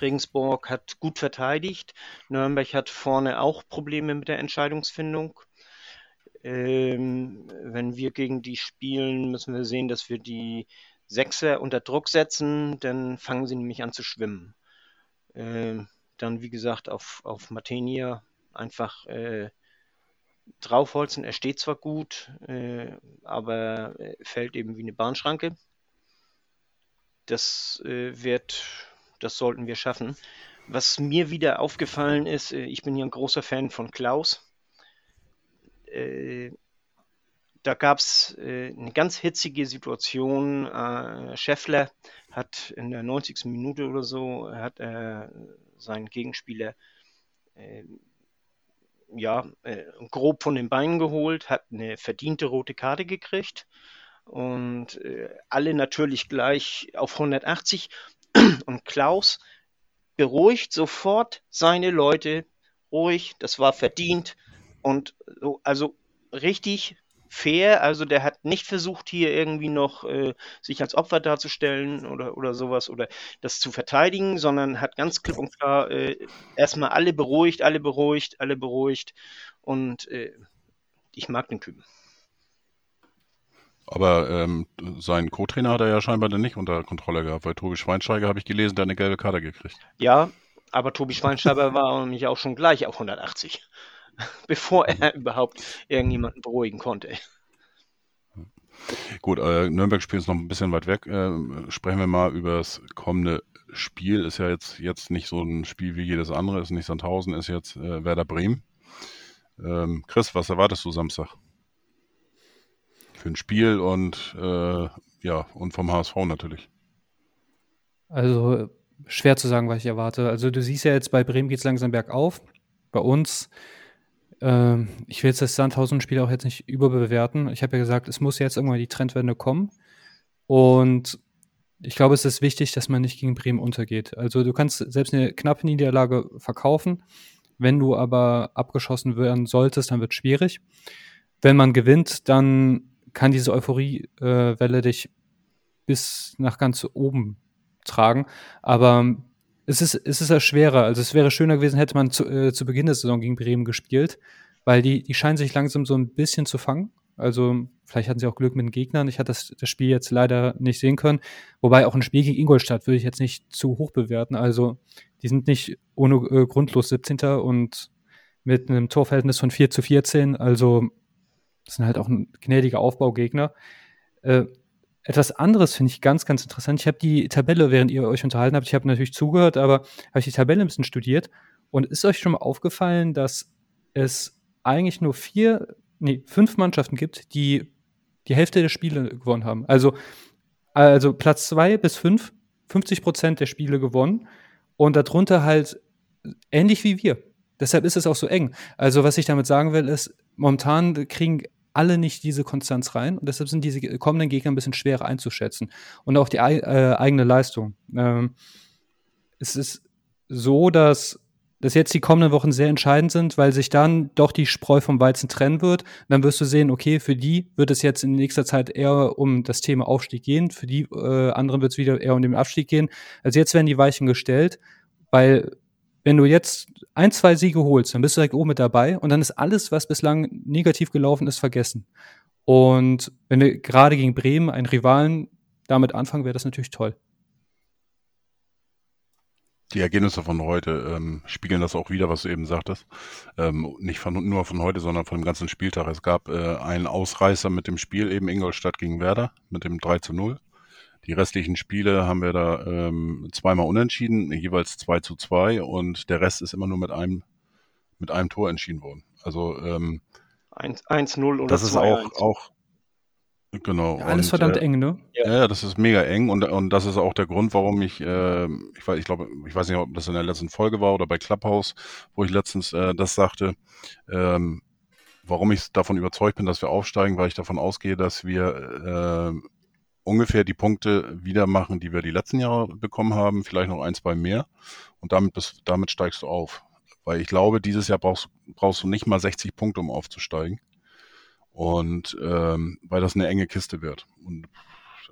Regensburg hat gut verteidigt. Nürnberg hat vorne auch Probleme mit der Entscheidungsfindung. Ähm, wenn wir gegen die spielen, müssen wir sehen, dass wir die Sechser unter Druck setzen, dann fangen sie nämlich an zu schwimmen. Ähm, dann, wie gesagt, auf, auf Matenia einfach äh, draufholzen. Er steht zwar gut, äh, aber fällt eben wie eine Bahnschranke. Das äh, wird, das sollten wir schaffen. Was mir wieder aufgefallen ist, äh, ich bin hier ein großer Fan von Klaus. Äh, da gab es äh, eine ganz hitzige Situation. Äh, Scheffler hat in der 90. Minute oder so hat er seinen Gegenspieler äh, ja, äh, grob von den Beinen geholt, hat eine verdiente rote Karte gekriegt und äh, alle natürlich gleich auf 180 und Klaus beruhigt sofort seine Leute, ruhig, das war verdient und so, also richtig fair. Also der hat nicht versucht, hier irgendwie noch äh, sich als Opfer darzustellen oder, oder sowas oder das zu verteidigen, sondern hat ganz klipp und klar äh, erstmal alle beruhigt, alle beruhigt, alle beruhigt. Und äh, ich mag den Typen. Aber ähm, seinen Co-Trainer hat er ja scheinbar dann nicht unter Kontrolle gehabt, weil Tobi Schweinsteiger, habe ich gelesen, der hat eine gelbe Karte gekriegt. Ja, aber Tobi Schweinsteiger war nämlich auch schon gleich auf 180. bevor er überhaupt irgendjemanden beruhigen konnte. Gut, äh, Nürnberg-Spiel ist noch ein bisschen weit weg. Äh, sprechen wir mal über das kommende Spiel. Ist ja jetzt, jetzt nicht so ein Spiel wie jedes andere, ist nicht Sandhausen, ist jetzt äh, Werder Bremen. Ähm, Chris, was erwartest du Samstag? Für ein Spiel und äh, ja, und vom HSV natürlich. Also schwer zu sagen, was ich erwarte. Also du siehst ja jetzt, bei Bremen geht es langsam bergauf. Bei uns ähm, ich will jetzt das Sandhausen-Spiel auch jetzt nicht überbewerten. Ich habe ja gesagt, es muss jetzt irgendwann die Trendwende kommen. Und ich glaube, es ist wichtig, dass man nicht gegen Bremen untergeht. Also du kannst selbst eine knappe Niederlage verkaufen. Wenn du aber abgeschossen werden solltest, dann wird es schwierig. Wenn man gewinnt, dann kann diese Euphoriewelle dich bis nach ganz oben tragen. Aber es ist, es ist ja schwerer. Also es wäre schöner gewesen, hätte man zu, äh, zu Beginn der Saison gegen Bremen gespielt, weil die, die scheinen sich langsam so ein bisschen zu fangen. Also vielleicht hatten sie auch Glück mit den Gegnern. Ich hatte das, das Spiel jetzt leider nicht sehen können. Wobei auch ein Spiel gegen Ingolstadt würde ich jetzt nicht zu hoch bewerten. Also die sind nicht ohne äh, grundlos 17. und mit einem Torverhältnis von 4 zu 14. Also das sind halt auch ein gnädiger Aufbaugegner. Äh, etwas anderes finde ich ganz, ganz interessant. Ich habe die Tabelle, während ihr euch unterhalten habt, ich habe natürlich zugehört, aber habe ich die Tabelle ein bisschen studiert. Und ist euch schon mal aufgefallen, dass es eigentlich nur vier, nee, fünf Mannschaften gibt, die die Hälfte der Spiele gewonnen haben? Also, also Platz zwei bis fünf, 50 Prozent der Spiele gewonnen. Und darunter halt ähnlich wie wir. Deshalb ist es auch so eng. Also, was ich damit sagen will, ist, momentan kriegen alle nicht diese Konstanz rein und deshalb sind diese kommenden Gegner ein bisschen schwerer einzuschätzen und auch die äh, eigene Leistung. Ähm, es ist so, dass dass jetzt die kommenden Wochen sehr entscheidend sind, weil sich dann doch die Spreu vom Weizen trennen wird. dann wirst du sehen, okay, für die wird es jetzt in nächster Zeit eher um das Thema Aufstieg gehen, für die äh, anderen wird es wieder eher um den Abstieg gehen. Also jetzt werden die Weichen gestellt, weil wenn du jetzt ein, zwei Siege holst, dann bist du direkt oben mit dabei und dann ist alles, was bislang negativ gelaufen ist, vergessen. Und wenn wir gerade gegen Bremen, einen Rivalen, damit anfangen, wäre das natürlich toll. Die Ergebnisse von heute ähm, spiegeln das auch wieder, was du eben sagtest. Ähm, nicht von, nur von heute, sondern von dem ganzen Spieltag. Es gab äh, einen Ausreißer mit dem Spiel eben Ingolstadt gegen Werder mit dem 3 zu 0. Die restlichen Spiele haben wir da ähm, zweimal unentschieden, jeweils 2 zu 2 und der Rest ist immer nur mit einem, mit einem Tor entschieden worden. Also ähm, 1-0 oder das ist auch, auch Genau. Ja, alles und, verdammt äh, eng, ne? Ja. ja, das ist mega eng und, und das ist auch der Grund, warum ich, äh, ich, weiß, ich glaube, ich weiß nicht, ob das in der letzten Folge war oder bei Clubhouse, wo ich letztens äh, das sagte, ähm, warum ich davon überzeugt bin, dass wir aufsteigen, weil ich davon ausgehe, dass wir äh, ungefähr die Punkte wieder machen, die wir die letzten Jahre bekommen haben, vielleicht noch ein, zwei mehr und damit, bis, damit steigst du auf. Weil ich glaube, dieses Jahr brauchst, brauchst du nicht mal 60 Punkte, um aufzusteigen. Und ähm, weil das eine enge Kiste wird. Und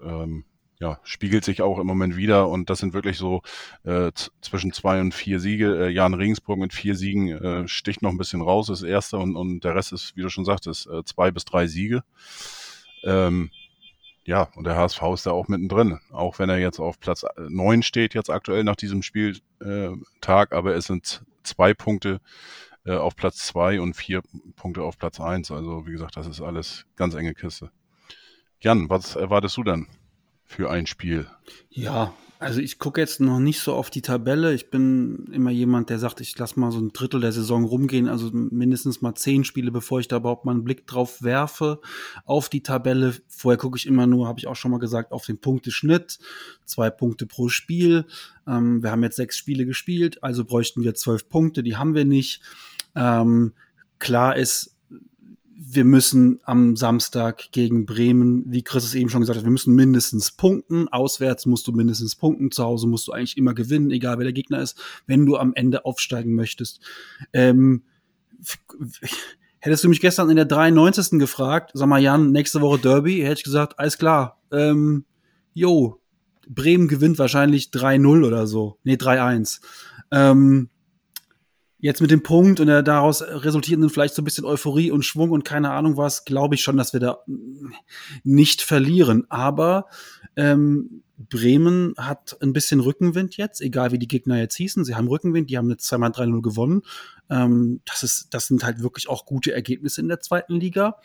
ähm, ja, spiegelt sich auch im Moment wieder und das sind wirklich so äh, zwischen zwei und vier Siege. Äh, Jan Regensburg mit vier Siegen äh, sticht noch ein bisschen raus, ist erster und, und der Rest ist, wie du schon sagtest, äh, zwei bis drei Siege. Ähm, ja, und der HSV ist da auch mittendrin, auch wenn er jetzt auf Platz äh, neun steht, jetzt aktuell nach diesem Spieltag, aber es sind zwei Punkte äh, auf Platz zwei und vier Punkte auf Platz eins. Also wie gesagt, das ist alles ganz enge Kiste. Jan, was erwartest du denn für ein Spiel? Ja, also ich gucke jetzt noch nicht so auf die Tabelle. Ich bin immer jemand, der sagt, ich lasse mal so ein Drittel der Saison rumgehen, also mindestens mal zehn Spiele, bevor ich da überhaupt mal einen Blick drauf werfe auf die Tabelle. Vorher gucke ich immer nur, habe ich auch schon mal gesagt, auf den Punkteschnitt. Zwei Punkte pro Spiel. Ähm, wir haben jetzt sechs Spiele gespielt, also bräuchten wir zwölf Punkte. Die haben wir nicht. Ähm, klar ist, wir müssen am Samstag gegen Bremen, wie Chris es eben schon gesagt hat, wir müssen mindestens punkten. Auswärts musst du mindestens punkten. Zu Hause musst du eigentlich immer gewinnen, egal wer der Gegner ist, wenn du am Ende aufsteigen möchtest. Ähm, hättest du mich gestern in der 93. gefragt, sag mal Jan, nächste Woche Derby, hätte ich gesagt, alles klar. Ähm, jo, Bremen gewinnt wahrscheinlich 3-0 oder so. Nee, 3-1. Ähm, Jetzt mit dem Punkt und der daraus resultierenden vielleicht so ein bisschen Euphorie und Schwung und keine Ahnung was, glaube ich schon, dass wir da nicht verlieren. Aber ähm, Bremen hat ein bisschen Rückenwind jetzt, egal wie die Gegner jetzt hießen. Sie haben Rückenwind, die haben jetzt zweimal 3-0 gewonnen. Ähm, das, ist, das sind halt wirklich auch gute Ergebnisse in der zweiten Liga.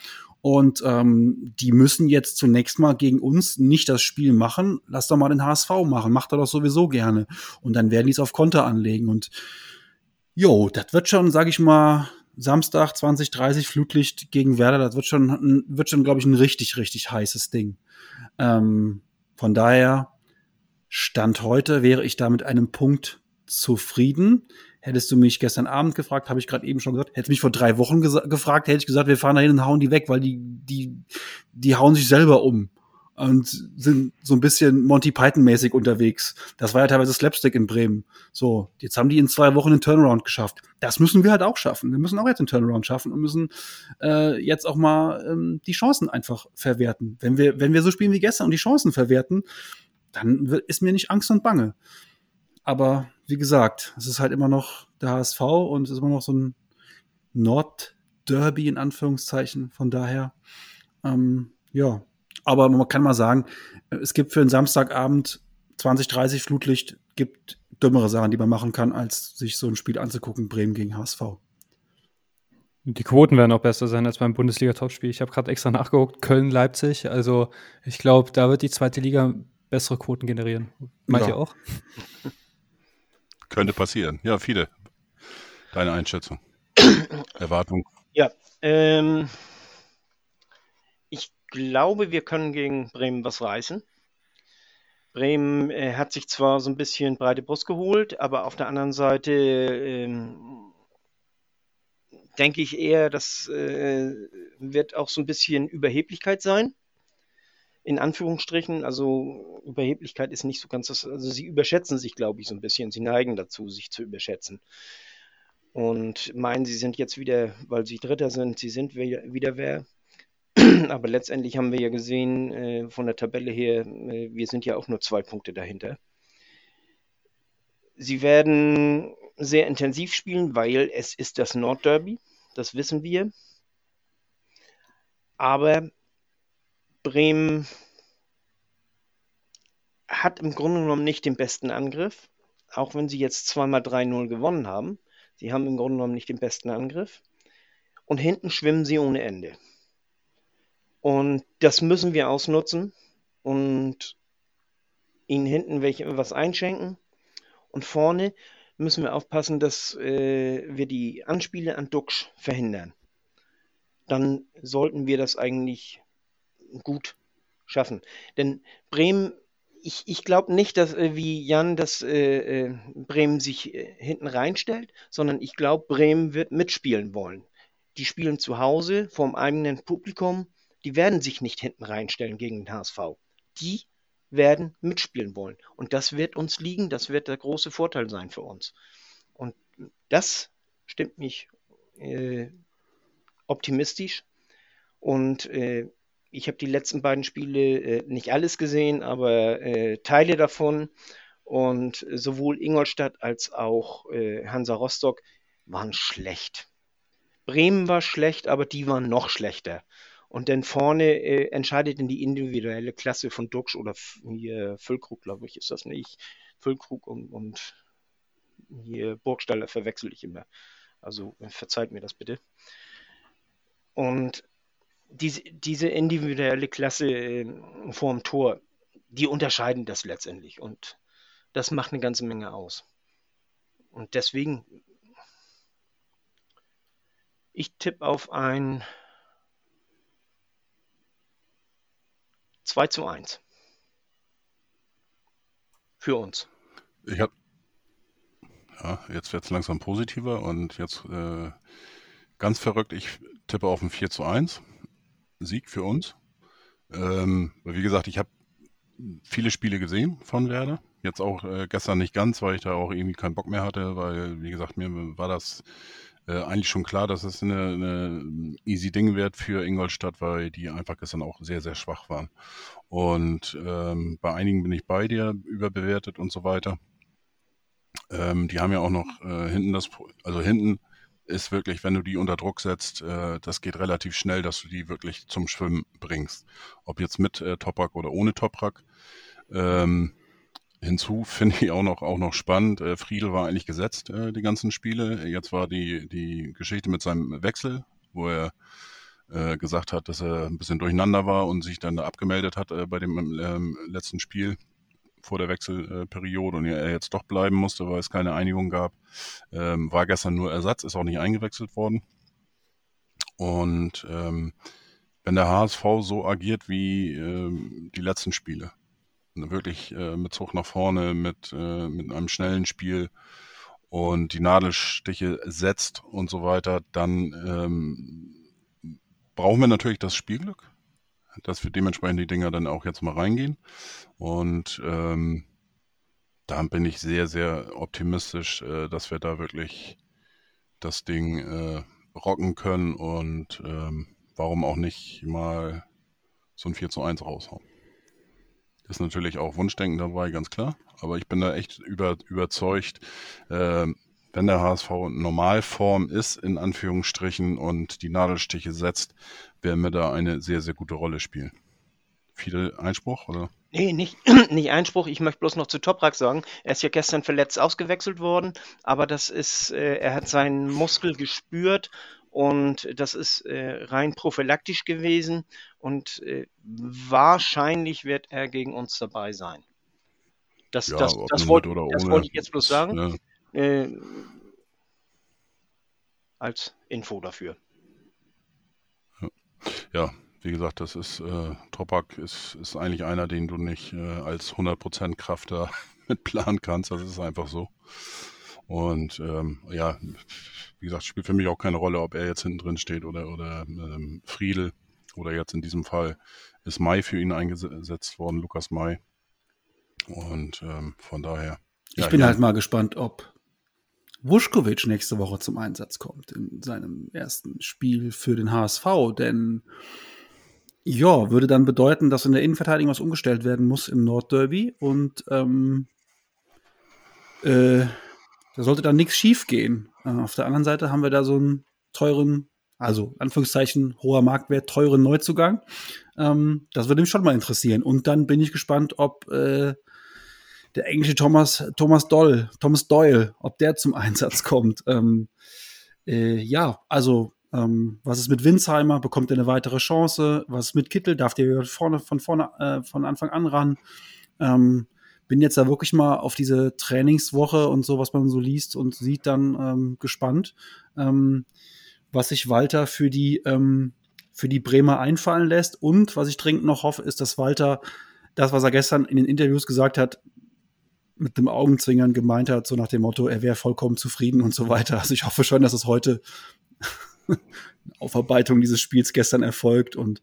Und ähm, die müssen jetzt zunächst mal gegen uns nicht das Spiel machen. Lass doch mal den HSV machen. Macht er doch sowieso gerne. Und dann werden die es auf Konter anlegen. Und Jo, das wird schon, sag ich mal, Samstag 2030 Flutlicht gegen Werder, das wird schon, wird schon, glaube ich, ein richtig, richtig heißes Ding. Ähm, von daher, Stand heute wäre ich da mit einem Punkt zufrieden. Hättest du mich gestern Abend gefragt, habe ich gerade eben schon gesagt, hättest du mich vor drei Wochen gefragt, hätte ich gesagt, wir fahren da hin und hauen die weg, weil die, die, die hauen sich selber um und sind so ein bisschen Monty Python-mäßig unterwegs. Das war ja teilweise Slapstick in Bremen. So, jetzt haben die in zwei Wochen einen Turnaround geschafft. Das müssen wir halt auch schaffen. Wir müssen auch jetzt einen Turnaround schaffen und müssen äh, jetzt auch mal ähm, die Chancen einfach verwerten. Wenn wir, wenn wir so spielen wie gestern und die Chancen verwerten, dann ist mir nicht Angst und Bange. Aber wie gesagt, es ist halt immer noch der HSV und es ist immer noch so ein Nord-Derby in Anführungszeichen. Von daher, ähm, ja, aber man kann mal sagen, es gibt für einen Samstagabend 20, 30 Flutlicht, gibt dümmere Sachen, die man machen kann, als sich so ein Spiel anzugucken, Bremen gegen HSV. Die Quoten werden auch besser sein als beim Bundesliga-Topspiel. Ich habe gerade extra nachgeguckt, Köln-Leipzig. Also ich glaube, da wird die zweite Liga bessere Quoten generieren. Meint ja. ihr auch? Könnte passieren. Ja, viele. Deine Einschätzung. Erwartung. Ja, ähm, glaube, wir können gegen Bremen was reißen. Bremen äh, hat sich zwar so ein bisschen breite Brust geholt, aber auf der anderen Seite ähm, denke ich eher, das äh, wird auch so ein bisschen Überheblichkeit sein. In Anführungsstrichen, also Überheblichkeit ist nicht so ganz das, also sie überschätzen sich, glaube ich, so ein bisschen. Sie neigen dazu, sich zu überschätzen. und meinen, sie sind jetzt wieder, weil sie Dritter sind, sie sind wieder wer. Aber letztendlich haben wir ja gesehen, äh, von der Tabelle her, äh, wir sind ja auch nur zwei Punkte dahinter. Sie werden sehr intensiv spielen, weil es ist das Nordderby, das wissen wir. Aber Bremen hat im Grunde genommen nicht den besten Angriff, auch wenn sie jetzt zweimal 3-0 gewonnen haben. Sie haben im Grunde genommen nicht den besten Angriff. Und hinten schwimmen sie ohne Ende. Und das müssen wir ausnutzen und ihnen hinten welche, was einschenken. Und vorne müssen wir aufpassen, dass äh, wir die Anspiele an Duxch verhindern. Dann sollten wir das eigentlich gut schaffen. Denn Bremen ich, ich glaube nicht, dass äh, wie Jan, dass äh, äh Bremen sich äh, hinten reinstellt, sondern ich glaube, Bremen wird mitspielen wollen. Die spielen zu Hause vorm eigenen Publikum. Die werden sich nicht hinten reinstellen gegen den HSV. Die werden mitspielen wollen. Und das wird uns liegen, das wird der große Vorteil sein für uns. Und das stimmt mich äh, optimistisch. Und äh, ich habe die letzten beiden Spiele äh, nicht alles gesehen, aber äh, Teile davon. Und sowohl Ingolstadt als auch äh, Hansa Rostock waren schlecht. Bremen war schlecht, aber die waren noch schlechter. Und dann vorne äh, entscheidet in die individuelle Klasse von Duxch oder hier Füllkrug, glaube ich, ist das nicht. Füllkrug und, und hier Burgstaller verwechsel ich immer. Also verzeiht mir das bitte. Und diese, diese individuelle Klasse äh, vorm Tor, die unterscheiden das letztendlich und das macht eine ganze Menge aus. Und deswegen, ich tippe auf ein 2 zu 1. Für uns. Ich habe ja, jetzt wird es langsam positiver und jetzt äh, ganz verrückt, ich tippe auf ein 4 zu 1. Sieg für uns. Ähm, wie gesagt, ich habe viele Spiele gesehen von Werder. Jetzt auch äh, gestern nicht ganz, weil ich da auch irgendwie keinen Bock mehr hatte, weil, wie gesagt, mir war das äh, eigentlich schon klar, dass es eine, eine easy Ding wird für Ingolstadt, weil die einfach gestern auch sehr, sehr schwach waren. Und ähm, bei einigen bin ich bei dir, überbewertet und so weiter. Ähm, die haben ja auch noch äh, hinten das, also hinten ist wirklich, wenn du die unter Druck setzt, äh, das geht relativ schnell, dass du die wirklich zum Schwimmen bringst. Ob jetzt mit äh, Toprak oder ohne Toprak. Ähm, hinzu finde ich auch noch, auch noch spannend. Äh, Friedel war eigentlich gesetzt, äh, die ganzen Spiele. Jetzt war die, die Geschichte mit seinem Wechsel, wo er äh, gesagt hat, dass er ein bisschen durcheinander war und sich dann abgemeldet hat bei dem ähm, letzten Spiel vor der Wechselperiode und er jetzt doch bleiben musste, weil es keine Einigung gab. Ähm, war gestern nur Ersatz, ist auch nicht eingewechselt worden. Und ähm, wenn der HSV so agiert wie die letzten Spiele, wirklich äh, mit Zug nach vorne, mit, äh, mit einem schnellen Spiel und die Nadelstiche setzt und so weiter, dann ähm, brauchen wir natürlich das Spielglück dass wir dementsprechend die Dinger dann auch jetzt mal reingehen. Und ähm, da bin ich sehr, sehr optimistisch, äh, dass wir da wirklich das Ding äh, rocken können und ähm, warum auch nicht mal so ein 4 zu 1 raushauen. Ist natürlich auch Wunschdenken dabei, ganz klar. Aber ich bin da echt über, überzeugt, äh, wenn der HSV Normalform ist, in Anführungsstrichen, und die Nadelstiche setzt, werden wir da eine sehr, sehr gute Rolle spielen. Viel Einspruch, oder? Nee, nicht, nicht Einspruch. Ich möchte bloß noch zu Toprak sagen. Er ist ja gestern verletzt ausgewechselt worden, aber das ist, äh, er hat seinen Muskel gespürt und das ist äh, rein prophylaktisch gewesen und äh, wahrscheinlich wird er gegen uns dabei sein. Das, ja, das, das, wollte, das wollte ich jetzt bloß sagen. Ja äh, als Info dafür. Ja, wie gesagt, das ist, äh, Topak ist, ist eigentlich einer, den du nicht äh, als 100% Kraft da mit planen kannst. Das ist einfach so. Und ähm, ja, wie gesagt, spielt für mich auch keine Rolle, ob er jetzt hinten drin steht oder, oder ähm, Friedel oder jetzt in diesem Fall ist Mai für ihn eingesetzt worden, Lukas Mai. Und ähm, von daher. Ich ja, bin ja. halt mal gespannt, ob Vuskovic nächste Woche zum Einsatz kommt in seinem ersten Spiel für den HSV, denn ja, würde dann bedeuten, dass in der Innenverteidigung was umgestellt werden muss im Nordderby und ähm, äh, da sollte dann nichts schief gehen. Äh, auf der anderen Seite haben wir da so einen teuren, also Anführungszeichen hoher Marktwert, teuren Neuzugang. Ähm, das würde mich schon mal interessieren. Und dann bin ich gespannt, ob äh, der englische Thomas, Thomas Doll, Thomas Doyle, ob der zum Einsatz kommt. Ähm, äh, ja, also ähm, was ist mit Winsheimer? Bekommt er eine weitere Chance? Was ist mit Kittel? Darf der vorne, von vorne, äh, von Anfang an ran? Ähm, bin jetzt da wirklich mal auf diese Trainingswoche und so, was man so liest und sieht, dann ähm, gespannt, ähm, was sich Walter für die, ähm, für die Bremer einfallen lässt. Und was ich dringend noch hoffe, ist, dass Walter das, was er gestern in den Interviews gesagt hat, mit dem Augenzwingern gemeint hat, so nach dem Motto, er wäre vollkommen zufrieden und so weiter. Also ich hoffe schon, dass es heute Aufarbeitung dieses Spiels gestern erfolgt und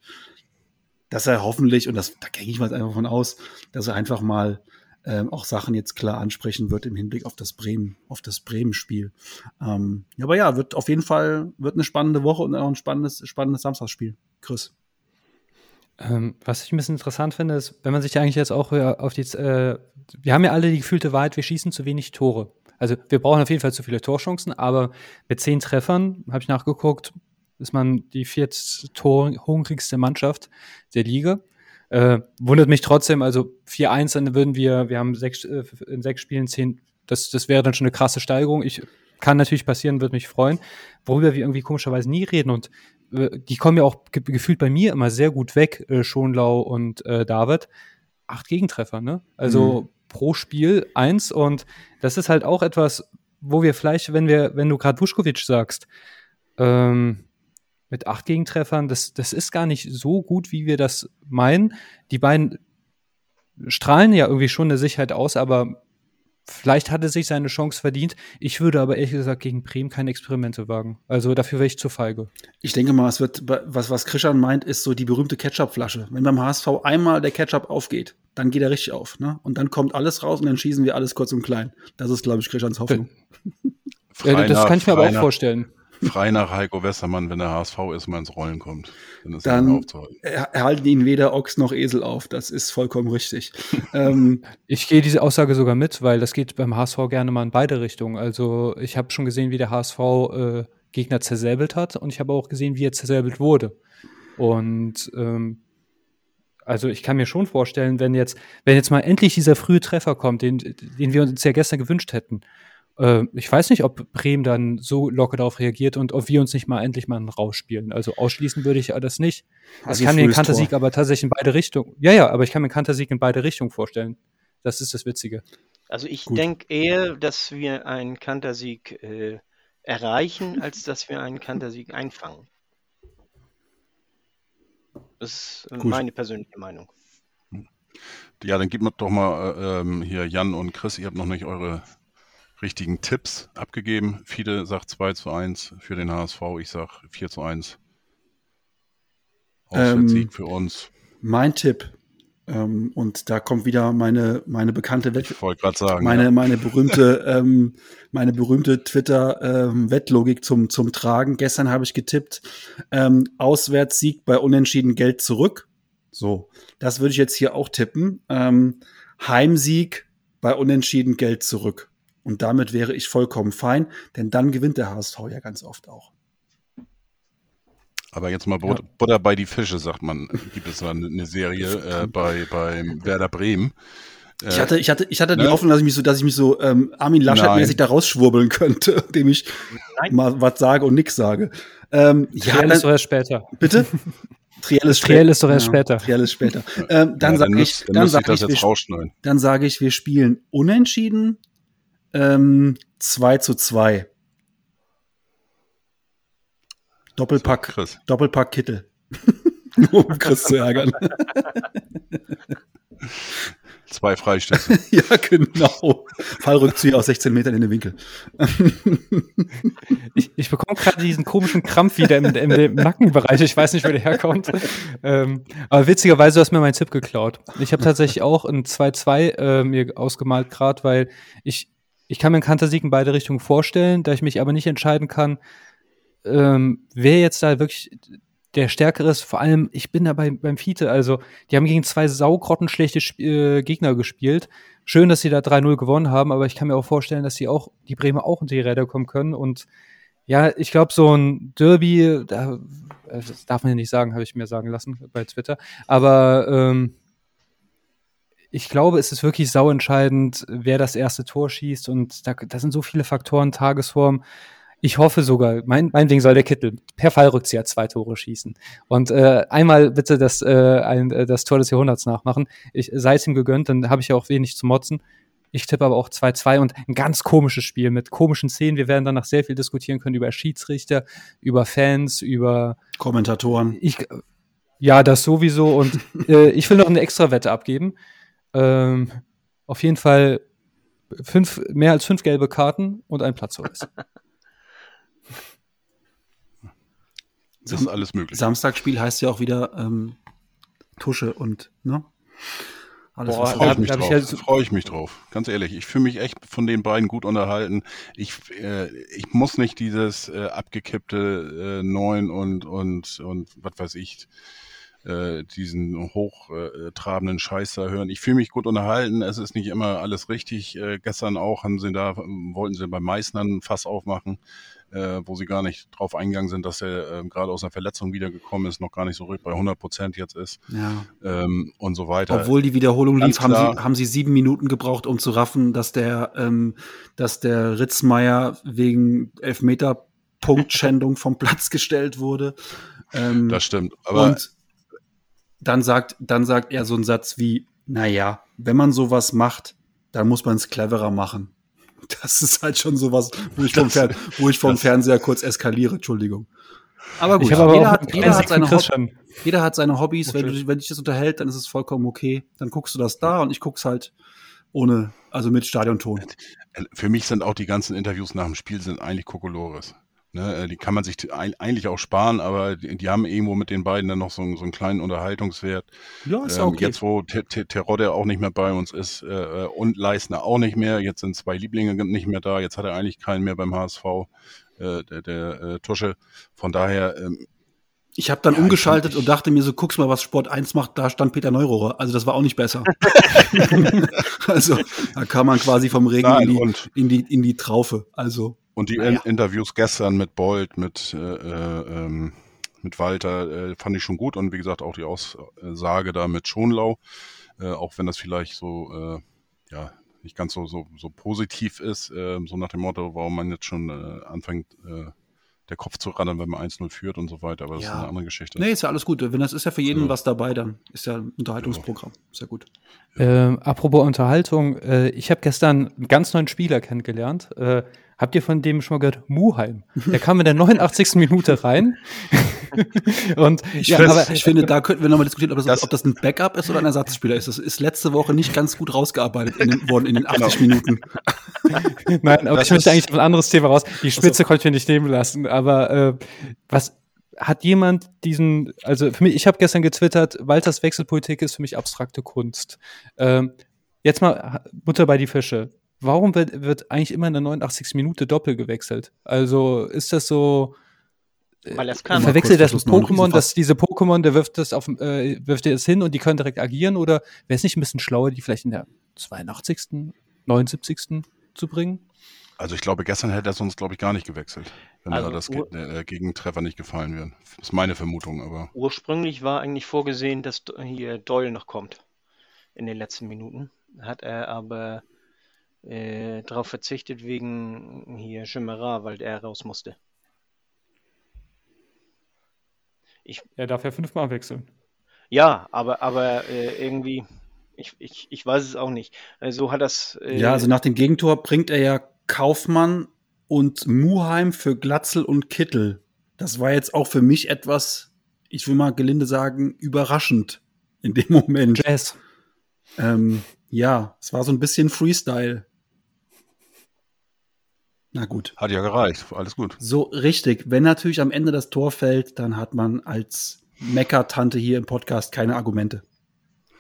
dass er hoffentlich, und das, da gehe ich mal einfach von aus, dass er einfach mal ähm, auch Sachen jetzt klar ansprechen wird im Hinblick auf das Bremen, auf das Bremen-Spiel. Ähm, aber ja, wird auf jeden Fall wird eine spannende Woche und auch ein spannendes, spannendes Samstagsspiel. Chris. Ähm, was ich ein bisschen interessant finde, ist, wenn man sich eigentlich jetzt auch auf die, äh, wir haben ja alle die gefühlte Wahrheit, wir schießen zu wenig Tore. Also wir brauchen auf jeden Fall zu viele Torchancen, aber mit zehn Treffern, habe ich nachgeguckt, ist man die viert hungrigste Mannschaft der Liga. Äh, wundert mich trotzdem, also 4-1, dann würden wir, wir haben sechs, äh, in sechs Spielen zehn, das, das wäre dann schon eine krasse Steigerung. Ich kann natürlich passieren, würde mich freuen. Worüber wir irgendwie komischerweise nie reden und äh, die kommen ja auch ge gefühlt bei mir immer sehr gut weg, äh, Schonlau und äh, David. Acht Gegentreffer, ne? Also mhm pro Spiel eins. Und das ist halt auch etwas, wo wir vielleicht, wenn wir, wenn du gerade Vuskovic sagst, ähm, mit acht Gegentreffern, das, das ist gar nicht so gut, wie wir das meinen. Die beiden strahlen ja irgendwie schon eine Sicherheit aus, aber Vielleicht hat er sich seine Chance verdient. Ich würde aber ehrlich gesagt gegen Bremen keine Experimente wagen. Also dafür wäre ich zu feige. Ich denke mal, es wird, was, was Krishan meint, ist so die berühmte Ketchup-Flasche. Wenn beim HSV einmal der Ketchup aufgeht, dann geht er richtig auf. Ne? Und dann kommt alles raus und dann schießen wir alles kurz und klein. Das ist, glaube ich, Krischans Hoffnung. Ja, das kann ich mir aber auch vorstellen frei nach Heiko Westermann, wenn der HSV erstmal ins Rollen kommt. Dann, dann erhalten ihn weder Ochs noch Esel auf. Das ist vollkommen richtig. ähm, ich gehe diese Aussage sogar mit, weil das geht beim HSV gerne mal in beide Richtungen. Also ich habe schon gesehen, wie der HSV äh, Gegner zersäbelt hat und ich habe auch gesehen, wie er zersäbelt wurde. Und ähm, also ich kann mir schon vorstellen, wenn jetzt, wenn jetzt mal endlich dieser frühe Treffer kommt, den, den wir uns ja gestern gewünscht hätten, äh, ich weiß nicht, ob Bremen dann so locker darauf reagiert und ob wir uns nicht mal endlich mal rausspielen. Also ausschließen würde ich das nicht. Also ich kann mir einen Kantersieg aber tatsächlich in beide Richtungen. Ja, ja, aber ich kann mir einen Kantersieg in beide Richtungen vorstellen. Das ist das Witzige. Also ich denke eher, dass wir einen Kantersieg äh, erreichen, als dass wir einen Kantersieg einfangen. Das ist Gut. meine persönliche Meinung. Ja, dann gebt mir doch mal äh, ähm, hier Jan und Chris, ihr habt noch nicht eure richtigen Tipps abgegeben. Fide sagt 2 zu 1 für den HSV, ich sage 4 zu 1. Auswärtssieg ähm, für uns. Mein Tipp, ähm, und da kommt wieder meine, meine bekannte Wett ich gerade sagen, meine, ja. meine berühmte, ähm, meine berühmte Twitter-Wettlogik ähm, zum, zum Tragen. Gestern habe ich getippt, ähm, Auswärtssieg bei Unentschieden Geld zurück. So, das würde ich jetzt hier auch tippen. Ähm, Heimsieg bei Unentschieden Geld zurück. Und damit wäre ich vollkommen fein, denn dann gewinnt der HSV ja ganz oft auch. Aber jetzt mal But ja. Butter bei die Fische, sagt man. Gibt es eine Serie äh, bei, bei Werder Bremen. Ich hatte, ich hatte, ich hatte ne? die Hoffnung, dass ich mich so, dass ich mich so ähm, Armin Laschet-mäßig da rausschwurbeln könnte, indem ich Nein. mal was sage und nichts sage. Ähm, ja, Triell ist doch erst später. Bitte? Triell ist, Triell ist doch erst ja, später. Triell ist später. Ähm, dann ja, sage ich, dann, dann sage ich, wir, dann sage ich, wir spielen unentschieden ähm, 2 zu 2. Doppelpack, Chris. Doppelpack Kittel. um Chris zu ärgern. Zwei Freistöße. ja, genau. Fallrückzieher aus 16 Metern in den Winkel. ich, ich bekomme gerade diesen komischen Krampf wieder im, im, im, Nackenbereich. Ich weiß nicht, wo der herkommt. Ähm, aber witzigerweise hast du mir meinen Tipp geklaut. Ich habe tatsächlich auch ein 2-2 äh, mir ausgemalt, gerade weil ich ich kann mir einen Kantersieg in beide Richtungen vorstellen, da ich mich aber nicht entscheiden kann, ähm, wer jetzt da wirklich der Stärkere ist. Vor allem, ich bin da bei, beim Fiete, also die haben gegen zwei saugrottenschlechte Sp äh, Gegner gespielt. Schön, dass sie da 3-0 gewonnen haben, aber ich kann mir auch vorstellen, dass sie auch, die Bremer auch unter die Räder kommen können und ja, ich glaube, so ein Derby, da, das darf man ja nicht sagen, habe ich mir sagen lassen bei Twitter. Aber ähm, ich glaube, es ist wirklich sauentscheidend, wer das erste Tor schießt. Und da, da sind so viele Faktoren, Tagesform. Ich hoffe sogar, mein, meinetwegen soll der Kittel per Fallrückzieher zwei Tore schießen. Und äh, einmal bitte das, äh, ein, äh, das Tor des Jahrhunderts nachmachen. Ich sei es ihm gegönnt, dann habe ich ja auch wenig zu motzen. Ich tippe aber auch 2-2 und ein ganz komisches Spiel mit komischen Szenen. Wir werden danach sehr viel diskutieren können über Schiedsrichter, über Fans, über Kommentatoren. Ich, ja, das sowieso. Und äh, ich will noch eine extra Wette abgeben. Ähm, auf jeden Fall fünf, mehr als fünf gelbe Karten und ein Platzverweis. Das ist alles möglich. Samstagsspiel heißt ja auch wieder ähm, Tusche und, ne? Alles Boah, freue ich, mich drauf. Ich, freu ich mich drauf. Ganz ehrlich, ich fühle mich echt von den beiden gut unterhalten. Ich, äh, ich muss nicht dieses äh, abgekippte äh, Neun und, und, und was weiß ich, äh, diesen hochtrabenden Scheiß da hören. Ich fühle mich gut unterhalten. Es ist nicht immer alles richtig. Äh, gestern auch haben sie da, wollten sie beim Meißnern Fass aufmachen, äh, wo sie gar nicht drauf eingegangen sind, dass er äh, gerade aus einer Verletzung wiedergekommen ist, noch gar nicht so bei 100 Prozent jetzt ist ja. ähm, und so weiter. Obwohl die Wiederholung lief, haben sie, haben sie sieben Minuten gebraucht, um zu raffen, dass der, ähm, dass der Ritzmeier wegen Elfmeter Punktschändung vom Platz gestellt wurde. Ähm, das stimmt. Aber und dann sagt, dann sagt er so einen Satz wie, naja, wenn man sowas macht, dann muss man es cleverer machen. Das ist halt schon sowas, wo ich vom, Fern wo ich vom Fernseher kurz eskaliere, Entschuldigung. Aber gut, aber jeder, hat, jeder, hat seine jeder, hat seine Hobbys. Okay. Wenn, du, wenn dich das unterhält, dann ist es vollkommen okay. Dann guckst du das da und ich guck's halt ohne, also mit Stadionton. Für mich sind auch die ganzen Interviews nach dem Spiel sind eigentlich Kokolores. Ne, äh, die kann man sich eigentlich auch sparen, aber die, die, haben irgendwo mit den beiden dann noch so, so einen kleinen Unterhaltungswert. Ja, ist ähm, okay. Jetzt, wo Terodde auch nicht mehr bei uns ist äh, und Leisner auch nicht mehr, jetzt sind zwei Lieblinge nicht mehr da, jetzt hat er eigentlich keinen mehr beim HSV, äh, der, der äh, Tusche. Von daher. Ähm, ich habe dann ja, umgeschaltet und dachte mir so, guck's mal, was Sport 1 macht, da stand Peter Neurohrer. Also das war auch nicht besser. also da kam man quasi vom Regen Nein, in, die, in, die, in die Traufe. Also und die naja. Interviews gestern mit Bolt, mit, äh, äh, ähm, mit Walter, äh, fand ich schon gut. Und wie gesagt, auch die Aussage da mit Schonlau, äh, auch wenn das vielleicht so, äh, ja, nicht ganz so, so, so positiv ist, äh, so nach dem Motto, warum man jetzt schon äh, anfängt, äh, der Kopf zu rattern, wenn man 1-0 führt und so weiter, aber das ja. ist eine andere Geschichte. Nee, ist ja alles gut. Wenn das ist ja für jeden ja. was dabei, dann ist ja ein Unterhaltungsprogramm. Ist ja gut. Ähm, apropos Unterhaltung, äh, ich habe gestern einen ganz neuen Spieler kennengelernt. Habt ihr von dem schon mal gehört? Muheim. Der kam in der 89. Minute rein. und ich, ja, aber, ich finde, da könnten wir nochmal diskutieren, ob das, das, ob das, ein Backup ist oder ein Ersatzspieler ist. Das ist letzte Woche nicht ganz gut rausgearbeitet in den, worden in den 80 genau. Minuten. Nein, aber das ich möchte eigentlich auf ein anderes Thema raus. Die Spitze also. konnte ich mir nicht nehmen lassen. Aber äh, was hat jemand diesen, also für mich, ich habe gestern getwittert, Walters Wechselpolitik ist für mich abstrakte Kunst. Ähm, jetzt mal Butter bei die Fische warum wird, wird eigentlich immer in der 89. Minute doppelt gewechselt? Also ist das so. Äh, Weil das kann. Verwechselt das mit Pokémon, dass diese Pokémon, der wirft das auf, äh, wirft das hin und die können direkt agieren? Oder wäre es nicht ein bisschen schlauer, die vielleicht in der 82., 79. zu bringen? Also ich glaube, gestern hätte er sonst, glaube ich, gar nicht gewechselt, wenn also, das Ge äh, Gegentreffer nicht gefallen wäre. Das ist meine Vermutung, aber. Ursprünglich war eigentlich vorgesehen, dass hier Doyle noch kommt in den letzten Minuten. Hat er aber äh, darauf verzichtet wegen hier Chimera, weil er raus musste. Ich, er darf ja fünfmal wechseln. Ja, aber, aber äh, irgendwie, ich, ich, ich weiß es auch nicht. So hat das. Äh, ja, also nach dem Gegentor bringt er ja Kaufmann und Muheim für Glatzel und Kittel. Das war jetzt auch für mich etwas, ich will mal gelinde sagen, überraschend in dem Moment. Jazz. Ähm, ja, es war so ein bisschen Freestyle. Na gut. Hat ja gereicht, alles gut. So richtig. Wenn natürlich am Ende das Tor fällt, dann hat man als Mecker-Tante hier im Podcast keine Argumente.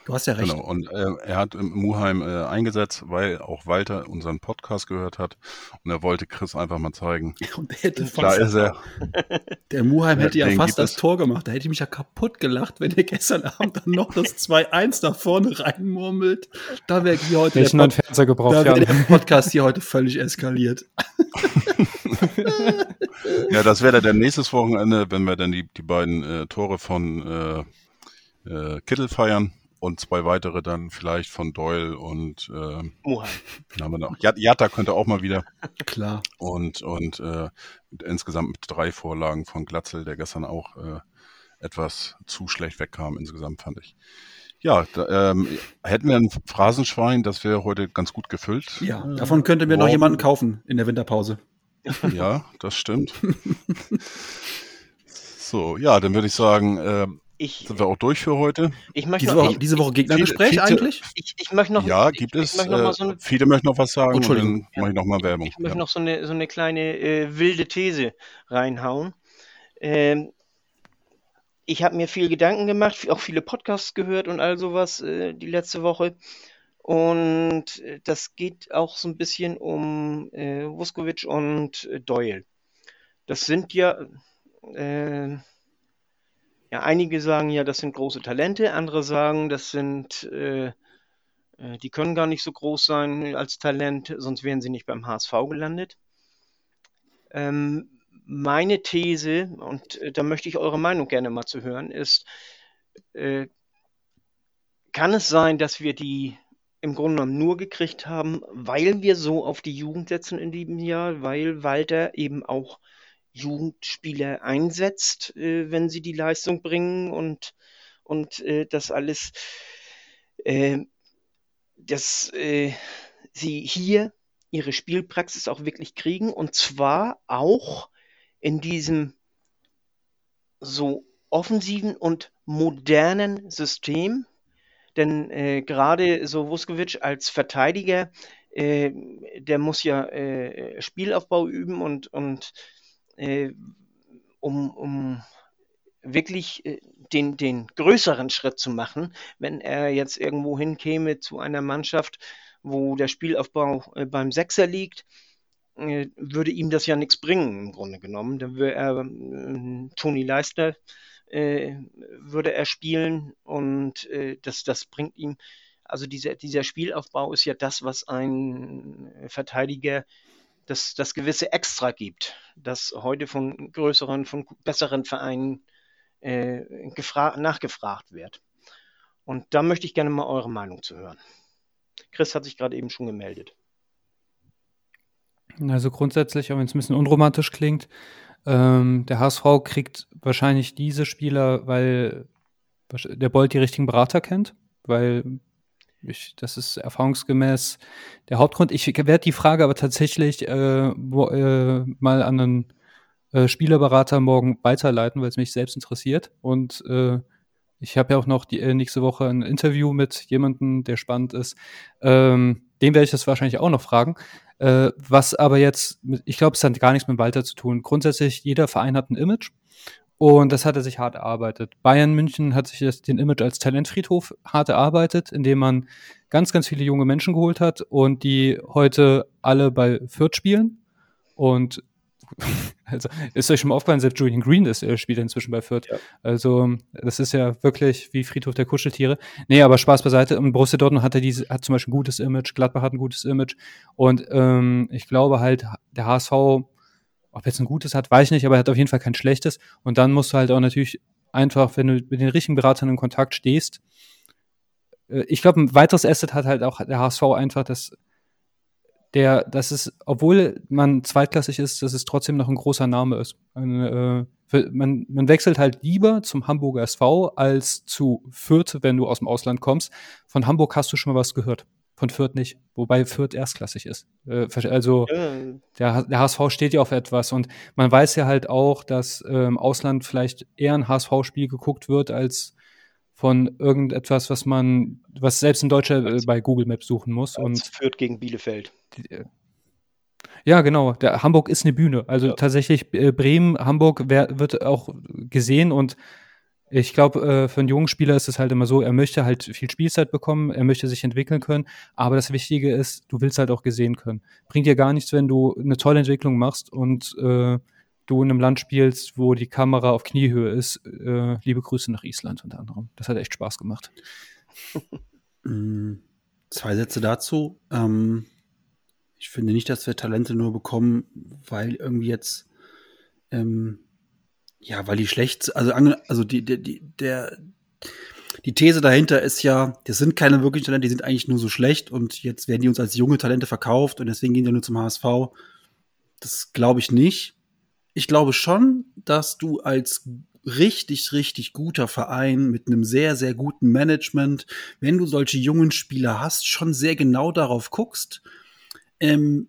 Du hast ja recht. Genau, und äh, er hat im Muheim äh, eingesetzt, weil auch Walter unseren Podcast gehört hat und er wollte Chris einfach mal zeigen. Und der hätte fast, ist er. der Muheim hätte ja fast das es. Tor gemacht. Da hätte ich mich ja kaputt gelacht, wenn er gestern Abend dann noch das 2-1 da vorne reinmurmelt. Da wäre hier heute ich der, Pod Fernseher gebraucht, da ja. wär der Podcast hier heute völlig eskaliert. Ja, das wäre dann nächstes Wochenende, wenn wir dann die, die beiden äh, Tore von äh, äh, Kittel feiern und zwei weitere dann vielleicht von Doyle und äh, haben wir noch? Jat- Jatta könnte auch mal wieder Klar. und und äh, insgesamt mit drei Vorlagen von Glatzel, der gestern auch äh, etwas zu schlecht wegkam insgesamt fand ich. Ja, da, ähm, hätten wir ein Phrasenschwein, das wäre heute ganz gut gefüllt. Ja, davon könnte mir noch jemanden kaufen in der Winterpause. Ja, das stimmt. so, ja, dann würde ich sagen, äh, Ich, sind wir auch durch für heute. ich möchte Diese noch, Woche, ich, diese Woche Gegnergespräch viele- eigentlich? ich, ich möchte noch, Ja, gibt ich es. möchte Äh, so eine, viele möchten noch was sagen und Entschuldigung. dann mache ich noch mal Werbung. ich möchte Ja. noch so eine, so eine kleine äh, wilde These reinhauen. Ähm, ich habe mir viel Gedanken gemacht, auch viele Podcasts gehört und all sowas äh, die letzte Woche. Und äh, das geht auch so ein bisschen um äh, Vuskovic und äh, Doyle. Das sind ja, äh, ja, einige sagen ja, das sind große Talente, andere sagen, das sind, äh, äh, die können gar nicht so groß sein als Talent, sonst wären sie nicht beim HSV gelandet. Ähm, meine These, und äh, da möchte ich eure Meinung gerne mal zu hören, ist, äh, kann es sein, dass wir die im Grunde genommen nur gekriegt haben, weil wir so auf die Jugend setzen in diesem Jahr, weil Walter eben auch Jugendspieler einsetzt, äh, wenn sie die Leistung bringen und, und äh, das alles, äh, dass äh, sie hier ihre Spielpraxis auch wirklich kriegen und zwar auch in diesem so offensiven und modernen System. Denn äh, gerade so Vuskovic als Verteidiger, äh, der muss ja äh, Spielaufbau üben und, und um, um wirklich äh, den, den größeren Schritt zu machen, wenn er jetzt irgendwo hinkäme zu einer Mannschaft, wo der Spielaufbau äh, beim Sechser liegt, äh, würde ihm das ja nichts bringen im Grunde genommen. Dann würde er äh, Toni Leister äh, würde er spielen und äh, das, das bringt ihm, also dieser, dieser Spielaufbau ist ja das, was ein Verteidiger das, das gewisse Extra gibt, das heute von größeren, von besseren Vereinen äh, gefra- nachgefragt wird. Und da möchte ich gerne mal eure Meinung zu hören. Chris hat sich gerade eben schon gemeldet. Also grundsätzlich, auch wenn es ein bisschen unromantisch klingt, ähm, der HSV kriegt wahrscheinlich diese Spieler, weil der Bolt die richtigen Berater kennt, weil ich, das ist erfahrungsgemäß der Hauptgrund. Ich werde die Frage aber tatsächlich äh, wo, äh, mal an einen äh, Spielerberater morgen weiterleiten, weil es mich selbst interessiert. Und äh, ich habe ja auch noch die äh, nächste Woche ein Interview mit jemandem, der spannend ist. Ähm, dem werde ich das wahrscheinlich auch noch fragen. Äh, was aber jetzt, mit, ich glaube, es hat gar nichts mit Walter zu tun. Grundsätzlich, jeder Verein hat ein Image und das hat er sich hart erarbeitet. Bayern München hat sich das, den Image als Talentfriedhof hart erarbeitet, indem man ganz, ganz viele junge Menschen geholt hat und die heute alle bei Fürth spielen. Und also ist euch schon mal aufgefallen, selbst Julian Green ist, äh, spielt inzwischen bei Fürth. Ja. Also das ist ja wirklich wie Friedhof der Kuscheltiere. Nee, aber Spaß beiseite. Und Borussia Dortmund hat, ja diese, hat zum Beispiel ein gutes Image, Gladbach hat ein gutes Image. Und ähm, ich glaube halt, der HSV, ob jetzt ein gutes hat, weiß ich nicht, aber er hat auf jeden Fall kein schlechtes. Und dann musst du halt auch natürlich einfach, wenn du mit den richtigen Beratern in Kontakt stehst, äh, ich glaube, ein weiteres Asset hat halt auch der HSV einfach, dass der, dass es, obwohl man zweitklassig ist, dass es trotzdem noch ein großer Name ist. Ein, äh, man, man wechselt halt lieber zum Hamburger SV als zu Fürth, wenn du aus dem Ausland kommst. Von Hamburg hast du schon mal was gehört. Von Fürth nicht. Wobei Fürth erstklassig ist. Äh, also Äh, der, der HSV steht ja auf etwas und man weiß ja halt auch, dass äh, im Ausland vielleicht eher ein HSV-Spiel geguckt wird als von irgendetwas, was man, was selbst ein Deutscher äh, bei Google Maps suchen muss. als Und Fürth gegen Bielefeld. ja, genau. Der Hamburg ist eine Bühne. Also Ja. tatsächlich äh, Bremen, Hamburg wer, wird auch gesehen und Ich glaube, äh, für einen jungen Spieler ist es halt immer so, er möchte halt viel Spielzeit bekommen, er möchte sich entwickeln können, aber das Wichtige ist, du willst halt auch gesehen können. Bringt dir gar nichts, wenn du eine tolle Entwicklung machst und äh, du in einem Land spielst, wo die Kamera auf Kniehöhe ist. Äh, liebe Grüße nach Island unter anderem. Das hat echt Spaß gemacht. Mm, zwei Sätze dazu. Ähm, ich finde nicht, dass wir Talente nur bekommen, weil irgendwie jetzt ähm, ja, weil die schlecht, also, also die, die, die, der, die These dahinter ist ja, das sind keine wirklichen Talente, die sind eigentlich nur so schlecht und jetzt werden die uns als junge Talente verkauft und deswegen gehen die nur zum HSV. Das glaube ich nicht. Ich glaube schon, dass du als richtig, richtig guter Verein mit einem sehr, sehr guten Management, wenn du solche jungen Spieler hast, schon sehr genau darauf guckst, ähm,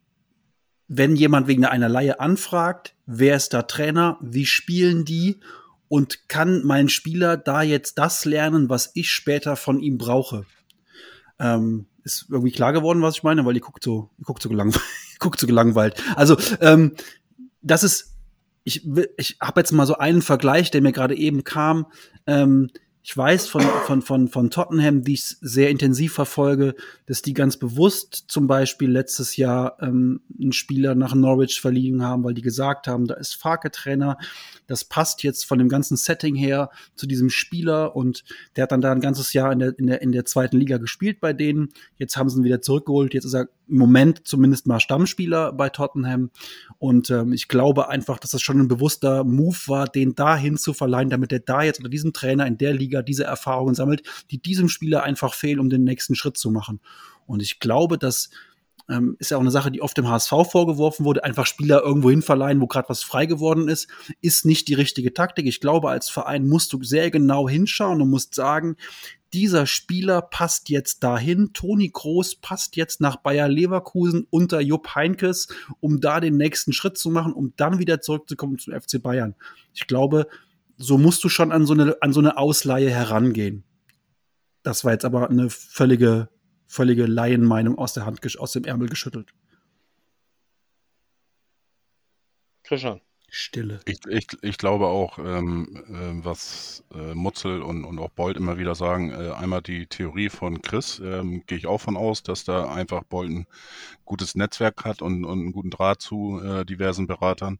wenn jemand wegen einer Laie anfragt, wer ist da Trainer, wie spielen die und kann mein Spieler da jetzt das lernen, was ich später von ihm brauche. Ähm, ist irgendwie klar geworden, was ich meine, weil die guckt so, die guckt so, gelang, guckt so gelangweilt. Also, ähm, das ist, ich, ich habe jetzt mal so einen Vergleich, der mir gerade eben kam. Ähm, ich weiß von, von, von, von Tottenham, die ich sehr intensiv verfolge, dass die ganz bewusst zum Beispiel letztes Jahr ähm, einen Spieler nach Norwich verliehen haben, weil die gesagt haben, da ist Farke Trainer, das passt jetzt von dem ganzen Setting her zu diesem Spieler und der hat dann da ein ganzes Jahr in der, in der, in der zweiten Liga gespielt bei denen. Jetzt haben sie ihn wieder zurückgeholt. Jetzt ist er im Moment zumindest mal Stammspieler bei Tottenham. Und ähm, ich glaube einfach, dass das schon ein bewusster Move war, den dahin zu verleihen, damit er da jetzt unter diesem Trainer in der Liga diese Erfahrungen sammelt, die diesem Spieler einfach fehlen, um den nächsten Schritt zu machen. Und ich glaube, dass ähm, ist ja auch eine Sache, die oft dem HSV vorgeworfen wurde, einfach Spieler irgendwo hin verleihen, wo gerade was frei geworden ist, ist nicht die richtige Taktik. Ich glaube, als Verein musst du sehr genau hinschauen und musst sagen, dieser Spieler passt jetzt dahin. Toni Groß passt jetzt nach Bayer Leverkusen unter Jupp Heinkes, um da den nächsten Schritt zu machen, um dann wieder zurückzukommen zum FC Bayern. Ich glaube, so musst du schon an so eine, an so eine Ausleihe herangehen. Das war jetzt aber eine völlige, völlige Laienmeinung aus der Hand, aus dem Ärmel geschüttelt. Christian. Stille. Ich, ich, ich glaube auch, ähm, äh, was äh, Mutzel und, und auch Bolt immer wieder sagen, äh, einmal die Theorie von Chris, ähm, gehe ich auch von aus, dass da einfach Bolt ein gutes Netzwerk hat und, und einen guten Draht zu äh, diversen Beratern.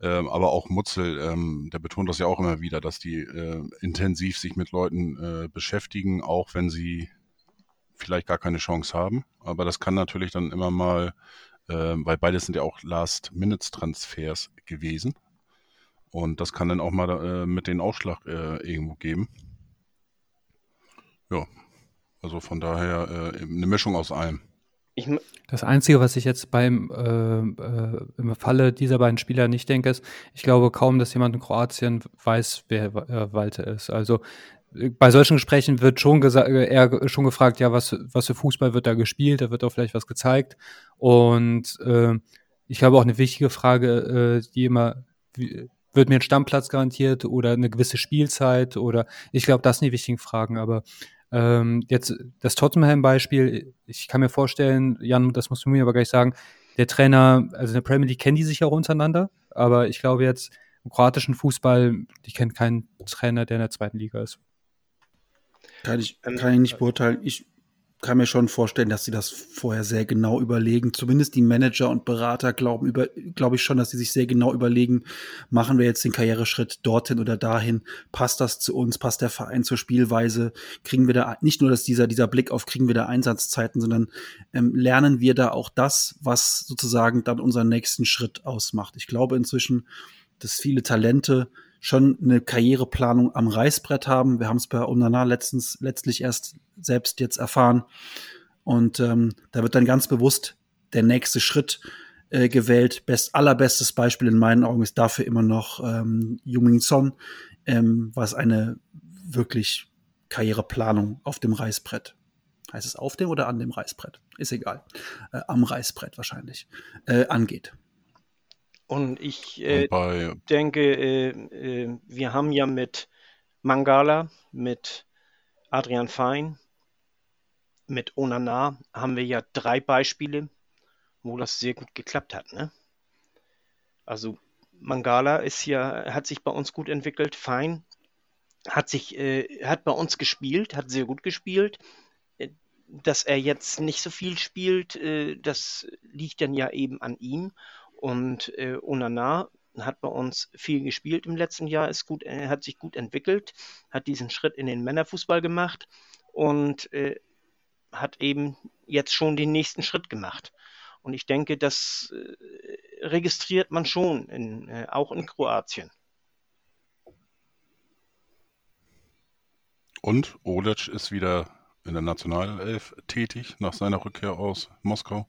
Ähm, aber auch Mutzel, ähm, der betont das ja auch immer wieder, dass die äh, intensiv sich mit Leuten äh, beschäftigen, auch wenn sie vielleicht gar keine Chance haben. Aber das kann natürlich dann immer mal äh, weil beides sind ja auch Last-Minutes-Transfers gewesen. Und das kann dann auch mal äh, mit den Ausschlag äh, irgendwo geben. Ja, also von daher äh, eine Mischung aus allem. das Einzige, was ich jetzt beim äh, äh, im Falle dieser beiden Spieler nicht denke, ist, ich glaube kaum, dass jemand in Kroatien weiß, wer äh, Walter ist. Also bei solchen Gesprächen wird schon eher schon gefragt, ja, was, was für Fußball wird da gespielt, da wird auch vielleicht was gezeigt. Und äh, ich glaube auch eine wichtige Frage, äh, die immer, wird mir ein Stammplatz garantiert oder eine gewisse Spielzeit oder ich glaube, das sind die wichtigen Fragen. Aber ähm, jetzt das Tottenham-Beispiel, ich kann mir vorstellen, Jan, das musst du mir aber gleich sagen, der Trainer, also in der Premier League kennen die sich auch untereinander, aber ich glaube jetzt im kroatischen Fußball, die kennt keinen Trainer, der in der zweiten Liga ist. Kann ich, ähm, kann ich nicht beurteilen. Ich kann mir schon vorstellen, dass sie das vorher sehr genau überlegen. Zumindest die Manager und Berater glauben über, glaube ich schon, dass sie sich sehr genau überlegen, machen wir jetzt den Karriereschritt dorthin oder dahin? Passt das zu uns? Passt der Verein zur Spielweise? Kriegen wir da nicht nur dass dieser, dieser Blick auf, kriegen wir da Einsatzzeiten, sondern ähm, lernen wir da auch das, was sozusagen dann unseren nächsten Schritt ausmacht. Ich glaube inzwischen, dass viele Talente schon eine Karriereplanung am Reißbrett haben. Wir haben es bei Onana letztens letztlich erst selbst jetzt erfahren. Und ähm, da wird dann ganz bewusst der nächste Schritt äh, gewählt. Best, allerbestes Beispiel in meinen Augen ist dafür immer noch ähm, Jungmin Son, ähm, was eine wirklich Karriereplanung auf dem Reißbrett. Heißt es auf dem oder an dem Reißbrett? Ist egal. Äh, am Reißbrett wahrscheinlich. Äh, angeht. Und ich äh, Und denke, äh, äh, wir haben ja mit Mangala, mit Adrian Fein, mit Onana haben wir ja drei Beispiele, wo das sehr gut geklappt hat. Ne? Also Mangala ist ja, hat sich bei uns gut entwickelt, Fein hat sich, äh, hat bei uns gespielt, hat sehr gut gespielt. Äh, dass er jetzt nicht so viel spielt, äh, das liegt dann ja eben an ihm. Und äh, Onana hat bei uns viel gespielt im letzten Jahr, ist gut, er hat sich gut entwickelt, hat diesen Schritt in den Männerfußball gemacht und äh, hat eben jetzt schon den nächsten Schritt gemacht. Und ich denke, das äh, registriert man schon, in, äh, auch in Kroatien. Und Olic ist wieder in der Nationalelf tätig nach seiner Rückkehr aus Moskau.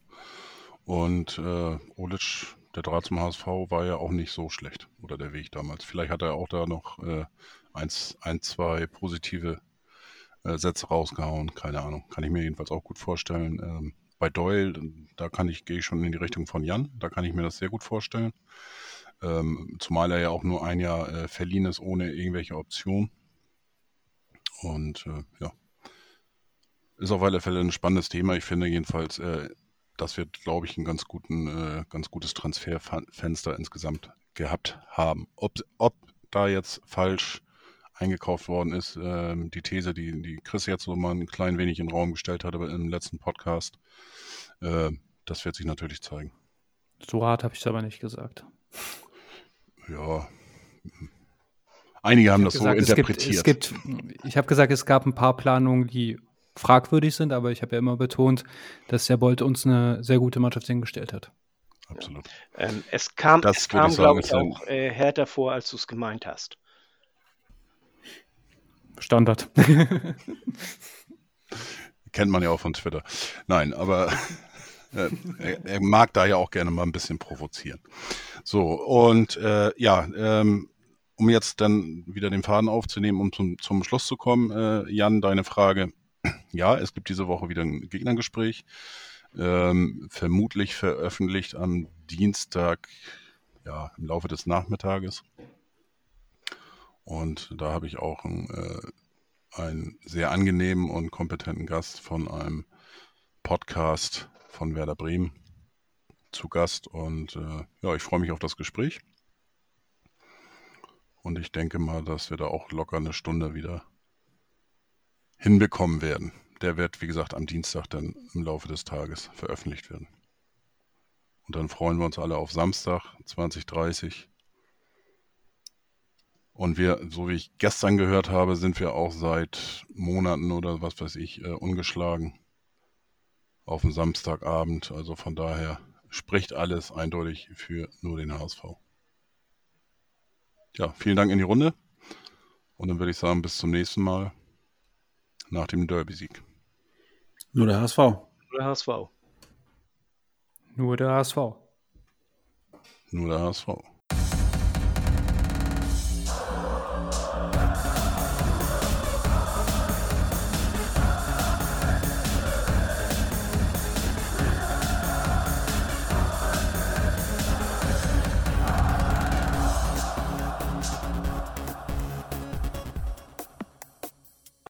Und äh, Olic, der Draht zum HSV, war ja auch nicht so schlecht. Oder der Weg damals. Vielleicht hat er auch da noch äh, eins, ein, zwei positive äh, Sätze rausgehauen. Keine Ahnung. Kann ich mir jedenfalls auch gut vorstellen. Ähm, bei Doyle, da kann ich, gehe ich schon in die Richtung von Jan. Da kann ich mir das sehr gut vorstellen. Ähm, zumal er ja auch nur ein Jahr äh, verliehen ist, ohne irgendwelche Option. Und äh, ja, ist auf alle Fälle ein spannendes Thema. Ich finde jedenfalls, äh, dass wir, glaube ich, ein ganz, guten, äh, ganz gutes Transferfenster insgesamt gehabt haben. Ob, ob da jetzt falsch eingekauft worden ist, äh, die These, die, die Chris jetzt so mal ein klein wenig in den Raum gestellt hatte im letzten Podcast, äh, das wird sich natürlich zeigen. So hart habe ich es aber nicht gesagt. Ja, Einige haben das gesagt, so interpretiert. Es gibt, es gibt ich habe gesagt, es gab ein paar Planungen, die fragwürdig sind, aber ich habe ja immer betont, dass der Bolt uns eine sehr gute Mannschaft hingestellt hat. Absolut. Ähm, es kam, es kam glaube ich, auch äh, härter vor, als du es gemeint hast. Standard. Kennt man ja auch von Twitter. Nein, aber äh, er, er, mag da ja auch gerne mal ein bisschen provozieren. So, und äh, ja, ähm, um jetzt dann wieder den Faden aufzunehmen, um zum, zum Schluss zu kommen, äh, Jan, deine Frage. Ja, es gibt diese Woche wieder ein Gegnergespräch. Ähm, vermutlich veröffentlicht am Dienstag, ja, im Laufe des Nachmittages. Und da habe ich auch einen, äh, einen sehr angenehmen und kompetenten Gast von einem Podcast von Werder Bremen zu Gast. Und äh, ja, ich freue mich auf das Gespräch. Und ich denke mal, dass wir da auch locker eine Stunde wieder hinbekommen werden. Der wird, wie gesagt, am Dienstag dann im Laufe des Tages veröffentlicht werden. Und dann freuen wir uns alle auf Samstag 2030. Und wir, so wie ich gestern gehört habe, sind wir auch seit Monaten oder was weiß ich, äh, ungeschlagen auf dem Samstagabend. Also von daher spricht alles eindeutig für nur den HSV ja, vielen Dank in die Runde. Und dann würde ich sagen, bis zum nächsten Mal nach dem Derby-Sieg. Nur der HSV. Nur der HSV. Nur der HSV. Nur der HSV.